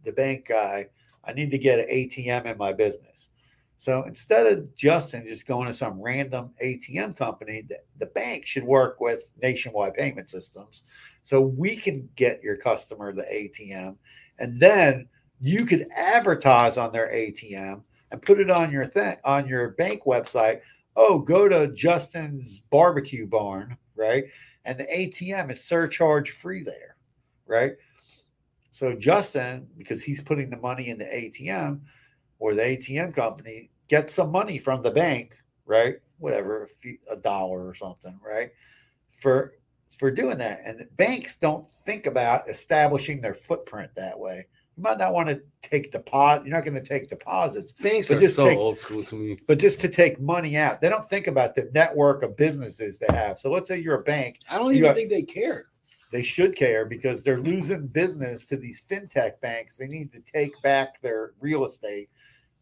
Speaker 2: the bank guy, I need to get an ATM in my business. So instead of Justin just going to some random ATM company, the, the bank should work with nationwide payment systems. So we can get your customer the ATM. And then you could advertise on their ATM and put it on your thing on your bank website. Oh, go to Justin's barbecue barn, right? And the ATM is surcharge free there, right? So Justin, because he's putting the money in the ATM or the ATM company, gets some money from the bank, right? Whatever, a, few, a dollar or something, right? For for doing that. And banks don't think about establishing their footprint that way. You might not want to take deposit. You're not going to take deposits,
Speaker 1: Banks
Speaker 2: But
Speaker 1: are
Speaker 2: just
Speaker 1: so
Speaker 2: take-
Speaker 1: old school to me.
Speaker 2: but just to take money out. They don't think about the network of businesses they have. So let's say you're a bank
Speaker 1: I don't even think they care.
Speaker 2: they should care because they're losing business to these fintech banks. They need to take back their real estate,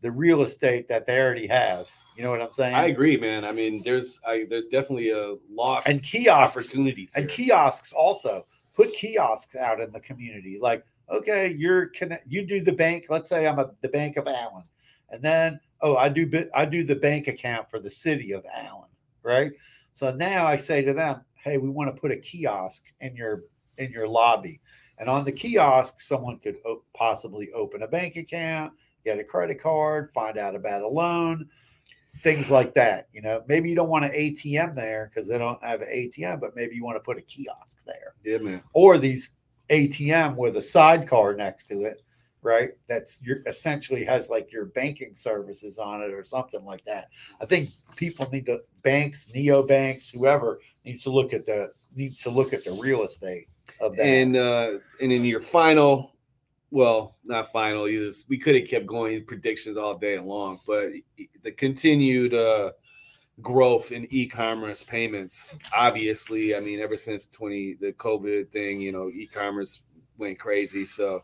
Speaker 2: the real estate that they already have. You know what I'm saying?
Speaker 1: I agree, man. I mean, there's I, there's definitely a loss
Speaker 2: and kiosks
Speaker 1: opportunities.
Speaker 2: and
Speaker 1: here.
Speaker 2: kiosks also put kiosks out in the community. Like, okay, you're connect, you do the bank. Let's say I'm a, the Bank of Allen, and then oh, I do I do the bank account for the city of Allen, right? So now I say to them, hey, we want to put a kiosk in your in your lobby, and on the kiosk, someone could possibly open a bank account, get a credit card, find out about a loan. Things like that, you know. Maybe you don't want an ATM there because they don't have an ATM, but maybe you want to put a kiosk there
Speaker 1: yeah, man.
Speaker 2: or these ATM with a sidecar next to it, right? That's your essentially has like your banking services on it or something like that. I think people need to banks, neo banks, whoever needs to look at the needs to look at the real estate of that.
Speaker 1: And uh and in your final well, not final. Was, we could have kept going predictions all day long, but the continued uh, growth in e-commerce payments, obviously, I mean, ever since 20 the COVID thing, you know, e-commerce went crazy. So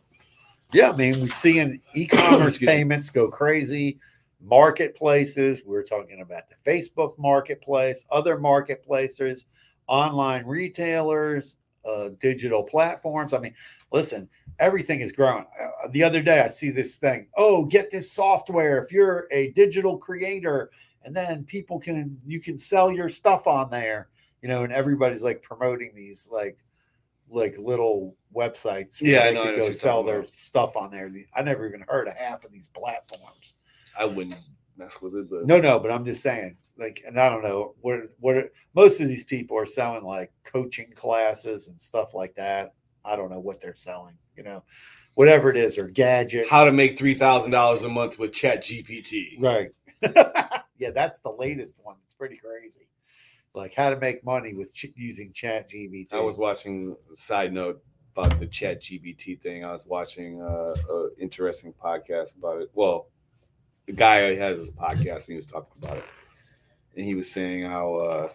Speaker 2: Yeah, I mean, we're seeing e-commerce payments go crazy. Marketplaces, we're talking about the Facebook marketplace, other marketplaces, online retailers, uh, digital platforms. I mean, listen, everything is growing. Uh, the other day, I see this thing. Oh, get this software if you're a digital creator, and then people can you can sell your stuff on there. You know, and everybody's like promoting these like like little websites. where
Speaker 1: Yeah, I know, I know
Speaker 2: go sell their
Speaker 1: about.
Speaker 2: stuff on there. I never even heard of half of these platforms.
Speaker 1: I wouldn't mess with it. But
Speaker 2: No, no, but I'm just saying, like, and I don't know what what most of these people are selling like coaching classes and stuff like that. I don't know what they're selling, you know, whatever it is, or gadget.
Speaker 1: how to make three thousand dollars a month with Chat GPT.
Speaker 2: right? yeah, that's the latest one. It's pretty crazy. Like how to make money with ch- using Chat GPT.
Speaker 1: I was watching. Side note about the Chat GPT thing. I was watching uh, a interesting podcast about it. Well, the guy has his podcast and he was talking about it, and he was saying how uh,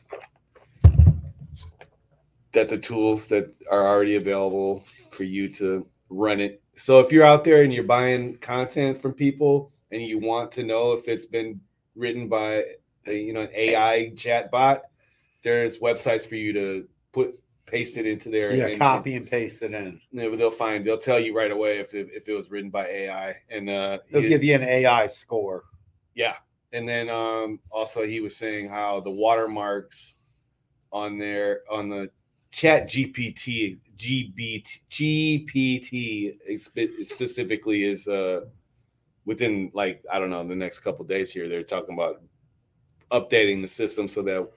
Speaker 1: that the tools that are already available for you to run it. So if you're out there and you're buying content from people and you want to know if it's been written by a, you know an AI chat bot, there's websites for you to put paste it into there.
Speaker 2: yeah,
Speaker 1: and-
Speaker 2: copy and paste it in.
Speaker 1: they'll find they'll tell you right away if it, if it was written by AI. And uh,
Speaker 2: They'll give you an AI score.
Speaker 1: yeah. And then um also he was saying how the watermarks on there on the chat GPT GBT GPT specifically is uh within like I don't know the next couple days here they're talking about updating the system so that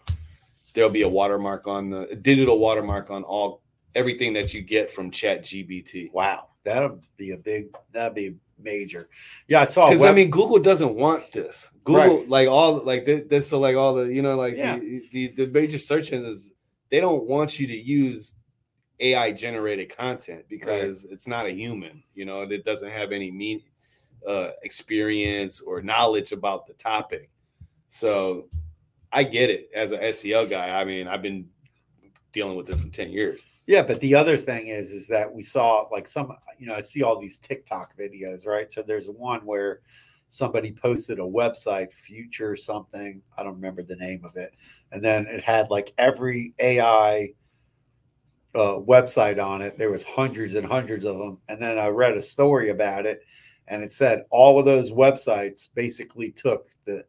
Speaker 1: there'll be a watermark on the digital watermark on all everything that you get from chat GBT.
Speaker 2: Wow, that'll be a big. That'd be major. Yeah, I saw.
Speaker 1: because I mean, Google doesn't want this. Google,
Speaker 2: Right.
Speaker 1: like all, like this, so like all the, you know, like
Speaker 2: Yeah.
Speaker 1: the, the the major search engines, they don't want you to use AI generated content because it's not a human. You know, it doesn't have any mean uh, experience or knowledge about the topic. So I get it as an SEO guy. I mean, I've been dealing with this for ten years.
Speaker 2: Yeah, but the other thing is, is that we saw like some, you know, I see all these TikTok videos, right? So there's one where somebody posted a website, future something, I don't remember the name of it, and then it had like every AI uh, website on it. There was hundreds and hundreds of them, and then I read a story about it, and it said all of those websites basically took the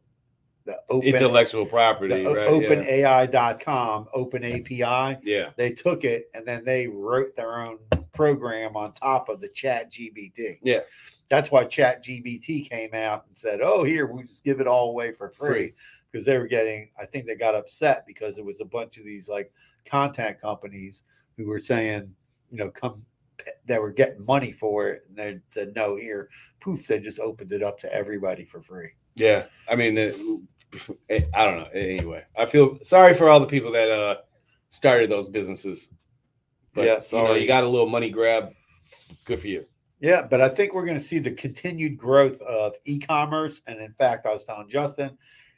Speaker 2: the open
Speaker 1: Intellectual property,
Speaker 2: the
Speaker 1: right?
Speaker 2: OpenAI.com, Open API
Speaker 1: yeah. yeah.
Speaker 2: they took it and then they wrote their own program on top of the chat GBT.
Speaker 1: Yeah.
Speaker 2: That's why chat GBT came out and said, Oh, here, we just give it all away for free. Because they were getting, I think they got upset because it was a bunch of these like content companies who were saying, you know, come they were getting money for it. And they said, No, here, poof, they just opened it up to everybody for free.
Speaker 1: Yeah, I mean, I don't know. Anyway, I feel sorry for all the people that uh started those businesses. But
Speaker 2: Yeah,
Speaker 1: you know,
Speaker 2: sorry.
Speaker 1: you got a little money grab. Good for you.
Speaker 2: Yeah, but I think we're going to see the continued growth of e-commerce, and in fact, I was telling Justin,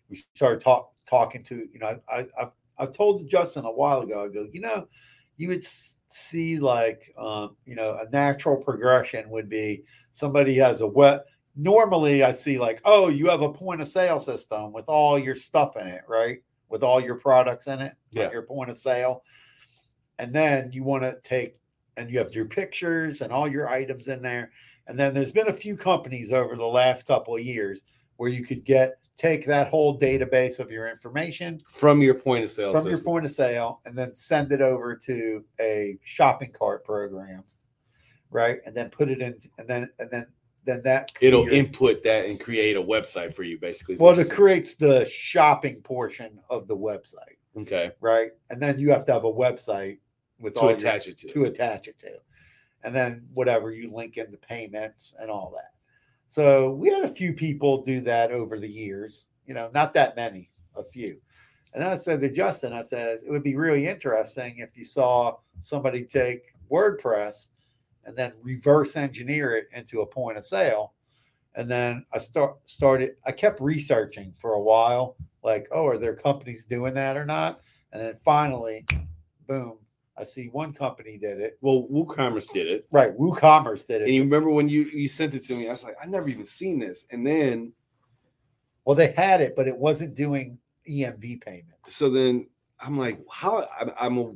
Speaker 2: we started talk, talking to you know, I, I've I've told Justin a while ago. I go, you know, you would see like um, you know a natural progression would be somebody has a web. Normally, I see like, oh, you have a point of sale system with all your stuff in it, right? With all your products in it,
Speaker 1: Yeah.
Speaker 2: your point of sale, and then you want to take and you have your pictures and all your items in there. And then there's been a few companies over the last couple of years where you could get take that whole database of your information
Speaker 1: From your point of sale
Speaker 2: from your point of sale and then send it over to a shopping cart program, right? And then put it in, and then and then then that
Speaker 1: It'll
Speaker 2: your-
Speaker 1: input that and create a website for you, basically.
Speaker 2: well, it creates the shopping portion of the website,
Speaker 1: okay
Speaker 2: right? And then you have to have a website with
Speaker 1: to
Speaker 2: all your-
Speaker 1: attach it to.
Speaker 2: to attach it to. And then whatever you link in the payments and all that. So we had a few people do that over the years, you know, not that many, a few. And I said to Justin, I said, it would be really interesting if you saw somebody take WordPress and then reverse engineer it into a point of sale. And then I start started. I kept researching for a while, like, oh, are there companies doing that or not? And then finally, boom, I see one company did it.
Speaker 1: Well, WooCommerce did it.
Speaker 2: Right, WooCommerce did it.
Speaker 1: And you remember when you you sent it to me? I was like, I never even seen this. And then
Speaker 2: Well, they had it, but it wasn't doing EMV payments.
Speaker 1: so then I'm like, how I'm, I'm a,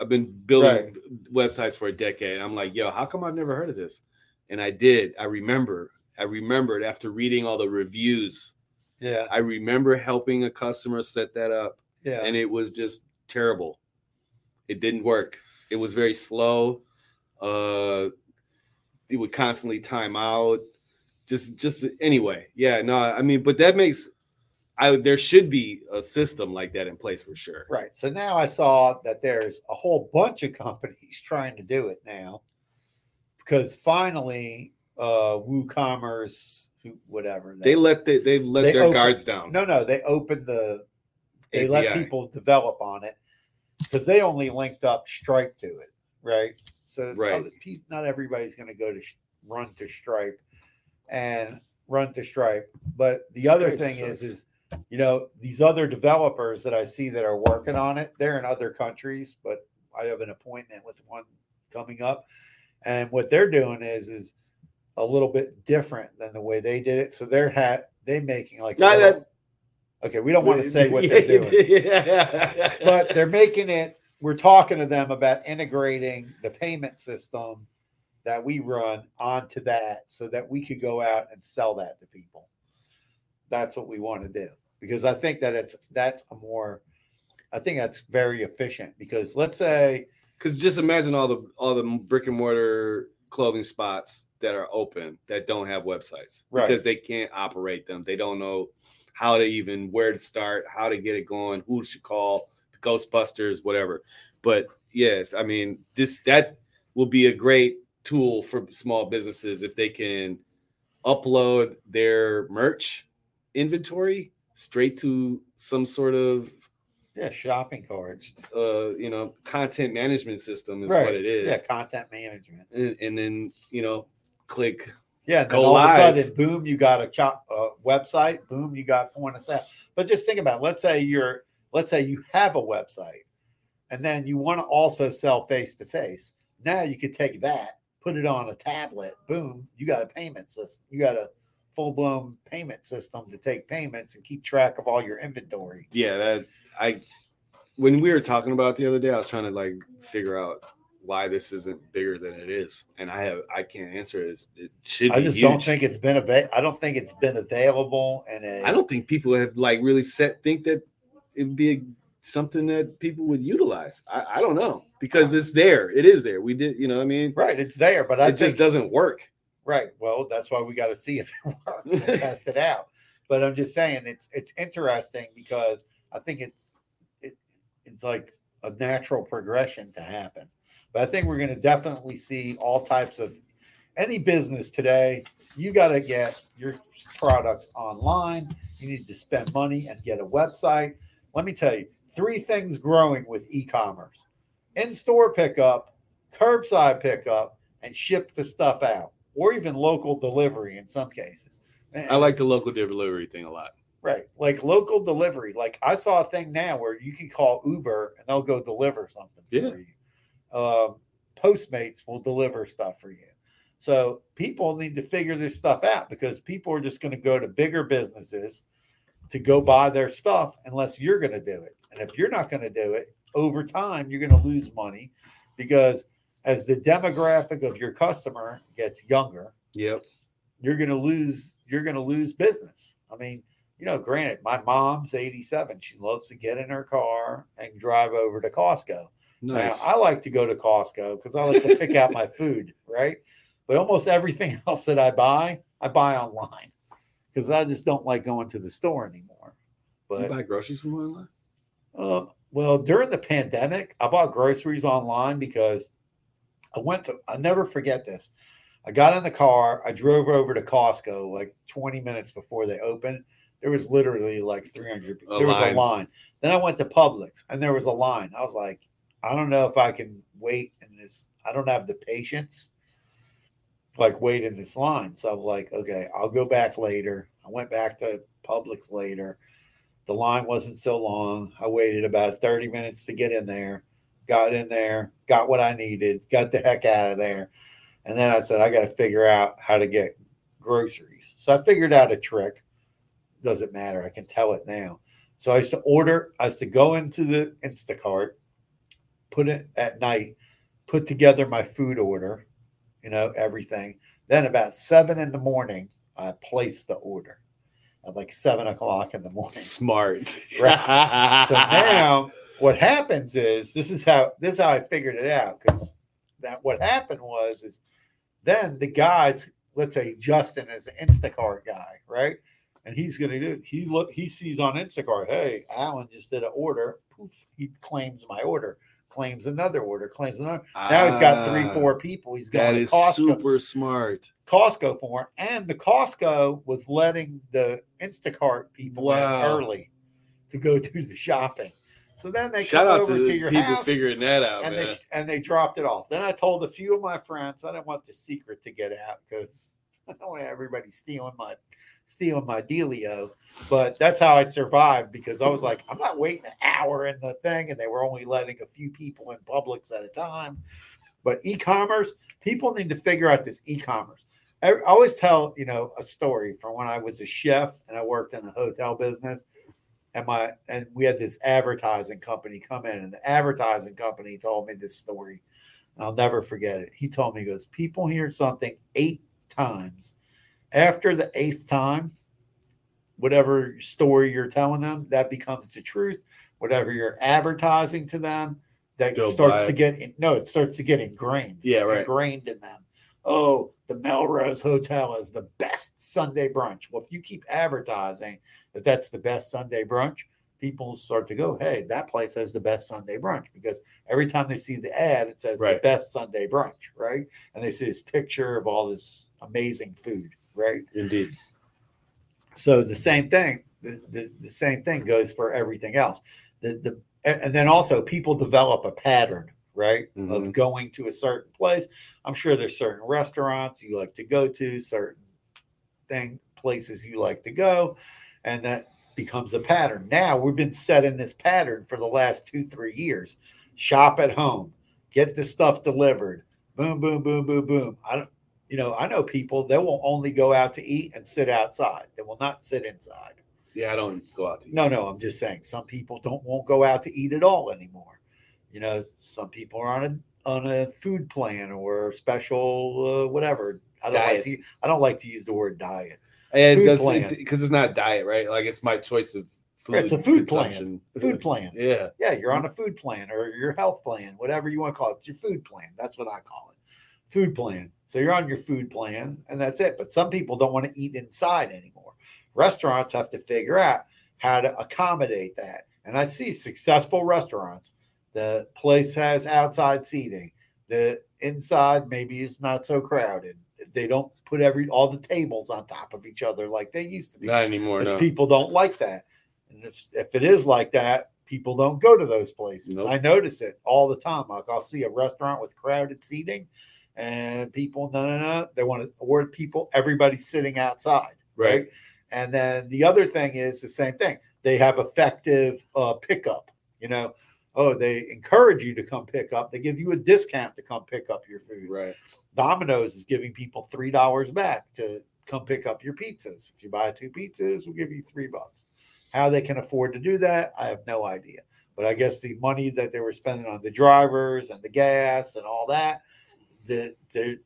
Speaker 1: I've been building
Speaker 2: Right.
Speaker 1: websites for a decade. I'm like, yo, how come I've never heard of this? And I did. I remember. I remembered after reading all the reviews.
Speaker 2: Yeah,
Speaker 1: I remember helping a customer set that up,
Speaker 2: yeah.
Speaker 1: and it was just terrible. It didn't work. It was very slow. Uh, it would constantly time out. Just, just anyway. Yeah, no. I mean, but that makes. I there should be a system like that in place for sure.
Speaker 2: Right. So now I saw that there's a whole bunch of companies trying to do it now because finally, uh, WooCommerce, whatever,
Speaker 1: They let the, they've let
Speaker 2: They
Speaker 1: their
Speaker 2: open-
Speaker 1: guards down.
Speaker 2: no, no, they opened the, they let people develop on it because they only linked up Stripe to it, right? So
Speaker 1: Right.
Speaker 2: not everybody's going to go to run to Stripe and run to Stripe. But the other
Speaker 1: Stripe
Speaker 2: thing is, is you know these other developers that I see that are working on it, they're in other countries, but I have an appointment with one coming up, and what they're doing is is a little bit different than the way they did it. So they're had they making like little-
Speaker 1: that-
Speaker 2: okay, we don't want to say what they're doing
Speaker 1: yeah.
Speaker 2: but they're making it we're talking to them about integrating the payment system that we run onto that so that we could go out and sell that to people that's what we want to do because i think that it's that's a more i think that's very efficient because let's say
Speaker 1: Because just imagine all the all the brick and mortar clothing spots that are open that don't have websites
Speaker 2: Right.
Speaker 1: because they can't operate them. They don't know how to even where to start, how to get it going, who should call, Ghostbusters, whatever. But yes, I mean this that will be a great tool for small businesses if they can upload their merch inventory straight to some sort of
Speaker 2: yeah shopping carts
Speaker 1: uh you know content management system is what it is
Speaker 2: yeah content management
Speaker 1: and, and then you know click
Speaker 2: Yeah, then all
Speaker 1: live.
Speaker 2: of a sudden, boom, you got a chop uh, website. Boom, you got point of sale. But just think about, it. let's say you're, let's say you have a website, and then you want to also sell face to face. Now you could take that, put it on a tablet. Boom, you got a payment system. You got a full blown payment system to take payments and keep track of all your inventory.
Speaker 1: yeah that i when we were talking about it the other day i was trying to like figure out why this isn't bigger than it is and i have i can't answer it It's- it should be
Speaker 2: I just don't think it's been available. I don't think it's been available. And
Speaker 1: i don't think people have like really set think that it'd be a, something that people would utilize I, I don't know because it's there it is there we did you know what i mean
Speaker 2: right, it's there, but I
Speaker 1: it just doesn't work
Speaker 2: Right. Well, that's why we got to see if it works and test it out. But I'm just saying it's it's interesting because I think it's it it's like a natural progression to happen. But I think we're going to definitely see all types of any business today. You got to get your products online. You need to spend money and get a website. Let me tell you, three things growing with e-commerce: in-store pickup, curbside pickup, and ship the stuff out, or even local delivery in some cases.
Speaker 1: i like the local delivery thing a lot
Speaker 2: right, like local delivery. Like I saw a thing now where you can call Uber and they'll go deliver something
Speaker 1: Yeah.
Speaker 2: for you. Um, Postmates will deliver stuff for you. So people need to figure this stuff out because people are just going to go to bigger businesses to go buy their stuff unless you're going to do it. And if you're not going to do it, over time you're going to lose money because as the demographic of your customer gets younger,
Speaker 1: yep
Speaker 2: you're going to lose you're going to lose business. I mean, you know, granted, my mom's 87. She loves to get in her car and drive over to Costco.
Speaker 1: nice
Speaker 2: Now, I like to go to Costco because I like to pick out my food, right? But almost everything else that I buy, I buy online because I just don't like going to the store anymore. But you
Speaker 1: buy groceries from online
Speaker 2: um, well, during the pandemic, I bought groceries online because I went to, I never forget this. I got in the car, I drove over to Costco like 20 minutes before they opened. There was literally like 300,
Speaker 1: A
Speaker 2: there was
Speaker 1: line.
Speaker 2: a line. Then I went to Publix and there was a line. I was like, I don't know if I can wait in this. I don't have the patience like wait in this line. So I'm like, okay, I'll go back later. I went back to Publix later. The line wasn't so long. I waited about 30 minutes to get in there, got in there, got what I needed, got the heck out of there. And then I said, I got to figure out how to get groceries. So I figured out a trick. Doesn't matter. I can tell it now. So I used to order, I used to go into the Instacart, put it at night, put together my food order, you know, everything. Then about seven in the morning, I placed the order at like seven o'clock in the morning.
Speaker 1: Smart.
Speaker 2: Right. so now what happens is this is how this is how I figured it out because that what happened was is then the guys, let's say Justin is an Instacart guy, right? And he's gonna do he look he sees on Instacart, hey, Alan just did an order, poof, he claims my order, claims another order, claims another. Now he's got three,
Speaker 1: Ah,
Speaker 2: four people. He's got
Speaker 1: That is
Speaker 2: Costco.
Speaker 1: super smart.
Speaker 2: Costco for and the Costco was letting the Instacart people
Speaker 1: Wow.
Speaker 2: early to go do the shopping. So then they
Speaker 1: Shout out
Speaker 2: over
Speaker 1: to
Speaker 2: to, your
Speaker 1: people
Speaker 2: house
Speaker 1: figuring that out,
Speaker 2: and
Speaker 1: man.
Speaker 2: they and they dropped it off. Then I told a few of my friends I didn't want the secret to get out because I don't want everybody stealing my stealing my dealio. But that's how I survived because I was like, I'm not waiting an hour in the thing, and they were only letting a few people in Publix at a time. But e-commerce, people need to figure out this e-commerce. I always tell you know a story from when I was a chef and I worked in the hotel business, and my and we had this advertising company come in, and the advertising company told me this story. I'll never forget it. He told me, he goes, people hear something eight times. After the eighth time, whatever story you're telling them, that becomes the truth. Whatever you're advertising to them, that starts to get no, it starts to get ingrained
Speaker 1: Yeah, right.
Speaker 2: ingrained in them. Oh, the Melrose Hotel is the best Sunday brunch. Well, if you keep advertising that that's the best Sunday brunch, people start to go, hey, that place has the best Sunday brunch because every time they see the ad, it says the best Sunday brunch, right? And they see this picture of all this amazing food, right?
Speaker 1: Indeed.
Speaker 2: So the same thing, the, the, the same thing goes for everything else. The the and then also people develop a pattern, right?
Speaker 1: Mhm.
Speaker 2: Of going to a certain place. I'm sure there's certain restaurants you like to go to, certain thing places you like to go, and that becomes a pattern. Now we've been set in this pattern for the last two, three years. Shop at home, get the stuff delivered, boom, boom, boom, boom, boom. I don't you know, I know people that will only go out to eat and sit outside. They will not sit inside.
Speaker 1: Yeah, I don't go out to eat.
Speaker 2: No, no, I'm just saying some people don't won't go out to eat at all anymore. You know, some people are on a on a food plan or special uh, whatever. I don't like
Speaker 1: Diet.
Speaker 2: to I don't like to use the word diet.
Speaker 1: And
Speaker 2: Food
Speaker 1: does
Speaker 2: plan.
Speaker 1: because it's not diet, right? Like it's my choice of food.
Speaker 2: It's a food plan. Food plan.
Speaker 1: Yeah.
Speaker 2: Yeah, you're on a food plan or your health plan, whatever you want to call it. It's your food plan. That's what I call it. Food plan. So you're on your food plan and that's it. But some people don't want to eat inside anymore. Restaurants have to figure out how to accommodate that. And I see successful restaurants. The place has outside seating. The inside maybe is not so crowded. They don't put every all the tables on top of each other like they used to be
Speaker 1: Not anymore. No.
Speaker 2: people don't like that. And if, if it is like that, people don't go to those places.
Speaker 1: Nope.
Speaker 2: I notice it all the time. Like I'll see a restaurant with crowded seating, and people no no no they want to award people everybody sitting outside, right?
Speaker 1: Right.
Speaker 2: And then the other thing is the same thing. They have effective uh, pickup. You know, oh they encourage you to come pick up. They give you a discount to come pick up your food.
Speaker 1: Right.
Speaker 2: Domino's is giving people three dollars back to come pick up your pizzas. If you buy two pizzas, we'll give you three bucks. How they can afford to do that, I have no idea. But I guess the money that they were spending on the drivers and the gas and all that, that they're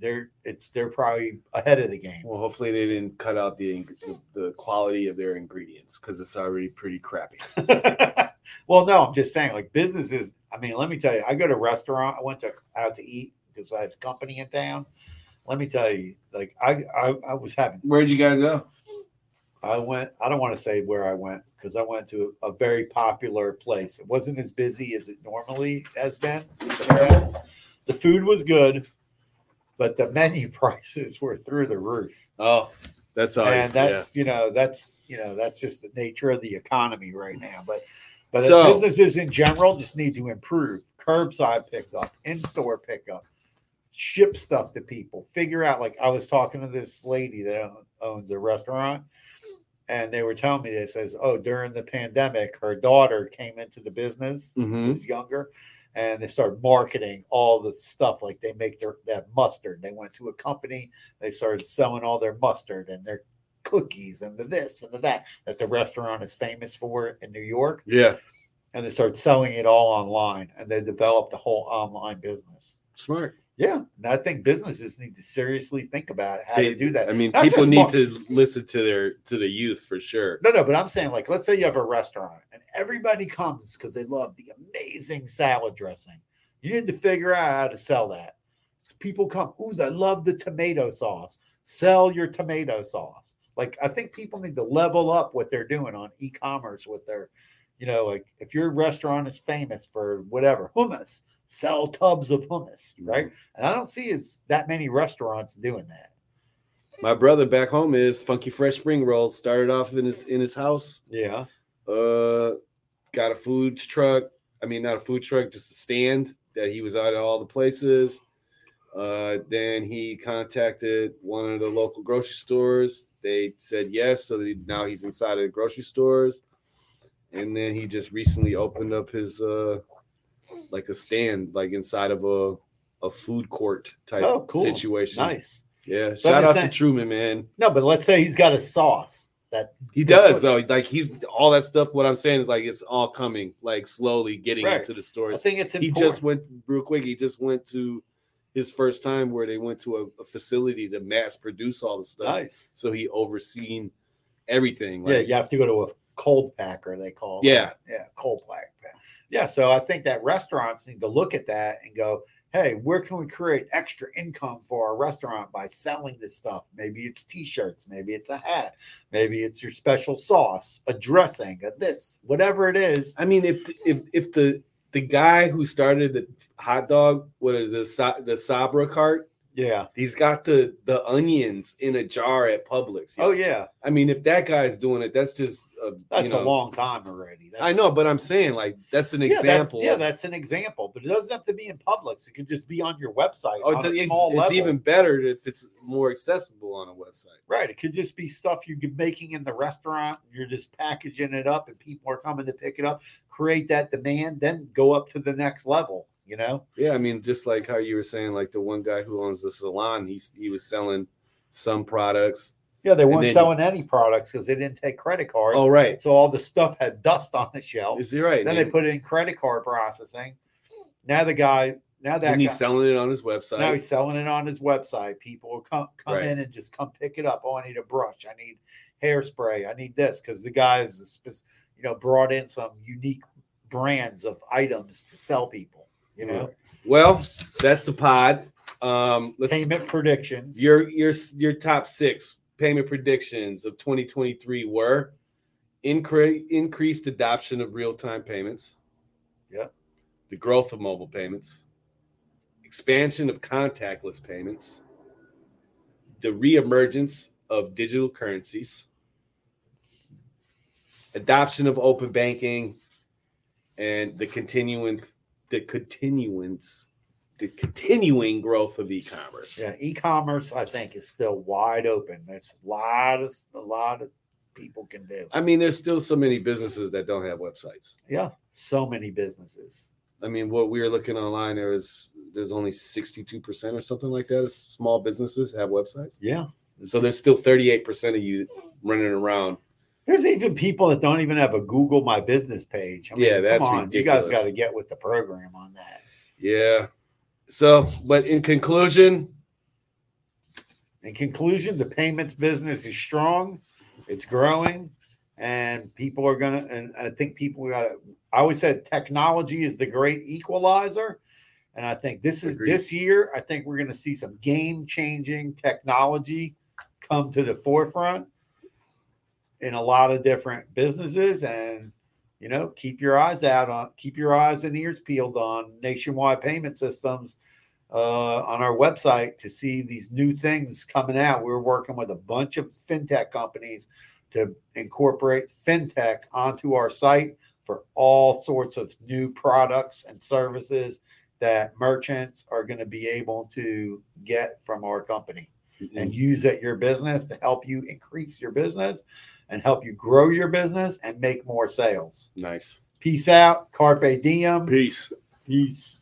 Speaker 2: they're it's they're probably ahead of the game.
Speaker 1: Well, hopefully they didn't cut out the the, the quality of their ingredients because it's already pretty crappy.
Speaker 2: well, no, I'm just saying, like businesses. I mean, let me tell you, I go to a restaurant. I went to out to eat because I had a company in town. Let me tell you, like I I, I was having
Speaker 1: Where'd you guys go?
Speaker 2: I went, I don't want to say where I went because I went to a, very popular place. It wasn't as busy as it normally has been. the. The food was good, but the menu prices were through the roof.
Speaker 1: Oh, that's always
Speaker 2: and that's, you know, that's, you know, that's just the nature of the economy right now. But, but
Speaker 1: So-
Speaker 2: businesses in general just need to improve. Curbside pickup, in store pickup. ship stuff to people. Figure out like I was talking to this lady that owns a restaurant, and they were telling me this says, oh, during the pandemic, her daughter came into the business.
Speaker 1: Mhm.
Speaker 2: Was younger. And they started marketing all the stuff like they make their that mustard. They went to a company, they started selling all their mustard and their cookies and the this and the that that the restaurant is famous for in New York.
Speaker 1: Yeah.
Speaker 2: And they start selling it all online and they developed a whole online business.
Speaker 1: Smart.
Speaker 2: Yeah. And I think businesses need to seriously think about how
Speaker 1: They-
Speaker 2: to do that.
Speaker 1: I mean,
Speaker 2: Not
Speaker 1: people need
Speaker 2: mar-
Speaker 1: to listen to their to the youth for sure.
Speaker 2: No, no, but I'm saying, like, let's say you have a restaurant and everybody comes because they love the amazing salad dressing. You need to figure out how to sell that. People come, ooh, I love the tomato sauce. Sell your tomato sauce. Like, I think people need to level up what they're doing on e commerce with their, you know, like if your restaurant is famous for whatever, hummus, sell tubs of hummus, right? And I don't see as that many restaurants doing that.
Speaker 1: My brother back home is Funky Fresh Spring Rolls. Started off in his in his house.
Speaker 2: Yeah.
Speaker 1: Uh, got a food truck. I mean, not a food truck, just a stand that he was out at all the places. Uh, then he contacted one of the local grocery stores. They said yes, so they, now he's inside of the grocery stores. And then he just recently opened up his uh, like a stand, like inside of a a food court type
Speaker 2: Oh, cool.
Speaker 1: situation.
Speaker 2: Nice.
Speaker 1: Yeah,
Speaker 2: So
Speaker 1: shout out to Truman, man.
Speaker 2: No, but let's say he's got a sauce that
Speaker 1: He does though. Like he's all that stuff. What I'm saying is like it's all coming, like slowly getting
Speaker 2: Right.
Speaker 1: into the stores.
Speaker 2: I think it's
Speaker 1: He just went real quick. He just went to his first time where they went to a, a facility to mass produce all the stuff.
Speaker 2: nice.
Speaker 1: So he overseen everything.
Speaker 2: yeah, you have to go to a co-packer. They call.
Speaker 1: Yeah.
Speaker 2: that. yeah, co-pack. Yeah, so I think that restaurants need to look at that and go, hey, where can we create extra income for our restaurant by selling this stuff? Maybe it's t-shirts, maybe it's a hat, maybe it's your special sauce, a dressing, a this, whatever it is.
Speaker 1: I mean, if if if the the guy who started the hot dog, what is this, the Sabrett cart?
Speaker 2: Yeah.
Speaker 1: He's got the the onions in a jar at Publix.
Speaker 2: Oh yeah,
Speaker 1: I mean, if that guy's doing it, that's just a,
Speaker 2: that's
Speaker 1: you know,
Speaker 2: a long time already.
Speaker 1: I know, but I'm saying like that's an
Speaker 2: Yeah, that's-
Speaker 1: example.
Speaker 2: Yeah, that's an example, but it doesn't have to be in Publix. It could just be on your website.
Speaker 1: Oh, it's, it's even better if it's more accessible on a website.
Speaker 2: right. It could just be stuff you're making in the restaurant. You're just packaging it up, and people are coming to pick it up. Create that demand, then go up to the next level. You know,
Speaker 1: Yeah, I mean, just like how you were saying, like the one guy who owns the salon, he's he was selling some products.
Speaker 2: yeah, they weren't
Speaker 1: then-
Speaker 2: selling any products because they didn't take credit cards.
Speaker 1: Oh, right,
Speaker 2: so all the stuff had dust on the shelf.
Speaker 1: is he right?
Speaker 2: Then
Speaker 1: and,
Speaker 2: they put it in credit card processing. Now the guy, now that
Speaker 1: and he's
Speaker 2: guy,
Speaker 1: selling it on his website.
Speaker 2: Now he's selling it on his website. People will come come
Speaker 1: Right.
Speaker 2: in and just come pick it up. Oh, I need a brush. I need hairspray. I need this because the guy is, you know, brought in some unique brands of items to sell people. You know,
Speaker 1: well, that's the pod. Um, let's
Speaker 2: payment predictions.
Speaker 1: your your your top six payment predictions of 2023 were incre- increased adoption of real time payments.
Speaker 2: Yeah.
Speaker 1: The growth of mobile payments, expansion of contactless payments, the reemergence of digital currencies, adoption of open banking, and the continuing the continuance the continuing growth of e-commerce.
Speaker 2: yeah, e-commerce I think is still wide open. There's a lot of a lot of people can do.
Speaker 1: I mean, there's still so many businesses that don't have websites.
Speaker 2: Yeah, so many businesses.
Speaker 1: I mean, what we were looking online, there is there's only 62% or something like that of small businesses have websites.
Speaker 2: Yeah,
Speaker 1: So there's still 38% of you running around.
Speaker 2: There's even people that don't even have a Google My Business page. I mean,
Speaker 1: Yeah, that's
Speaker 2: on, You guys got to get with the program on that.
Speaker 1: Yeah. So, but in conclusion,
Speaker 2: In conclusion, the payments business is strong, it's growing, and people are gonna. And I think people got to. I always said technology is the great equalizer, and I think this is
Speaker 1: Agreed.
Speaker 2: this year. I think we're going to see some game changing technology come to the forefront in a lot of different businesses, and you know, keep your eyes out on, keep your eyes and ears peeled on nationwide payment systems uh, on our website to see these new things coming out. We're working with a bunch of fintech companies to incorporate fintech onto our site for all sorts of new products and services that merchants are going to be able to get from our company
Speaker 1: Mm-hmm.
Speaker 2: and use at your business to help you increase your business and help you grow your business and make more sales.
Speaker 1: Nice.
Speaker 2: Peace out. Carpe diem.
Speaker 3: Peace.
Speaker 2: Peace.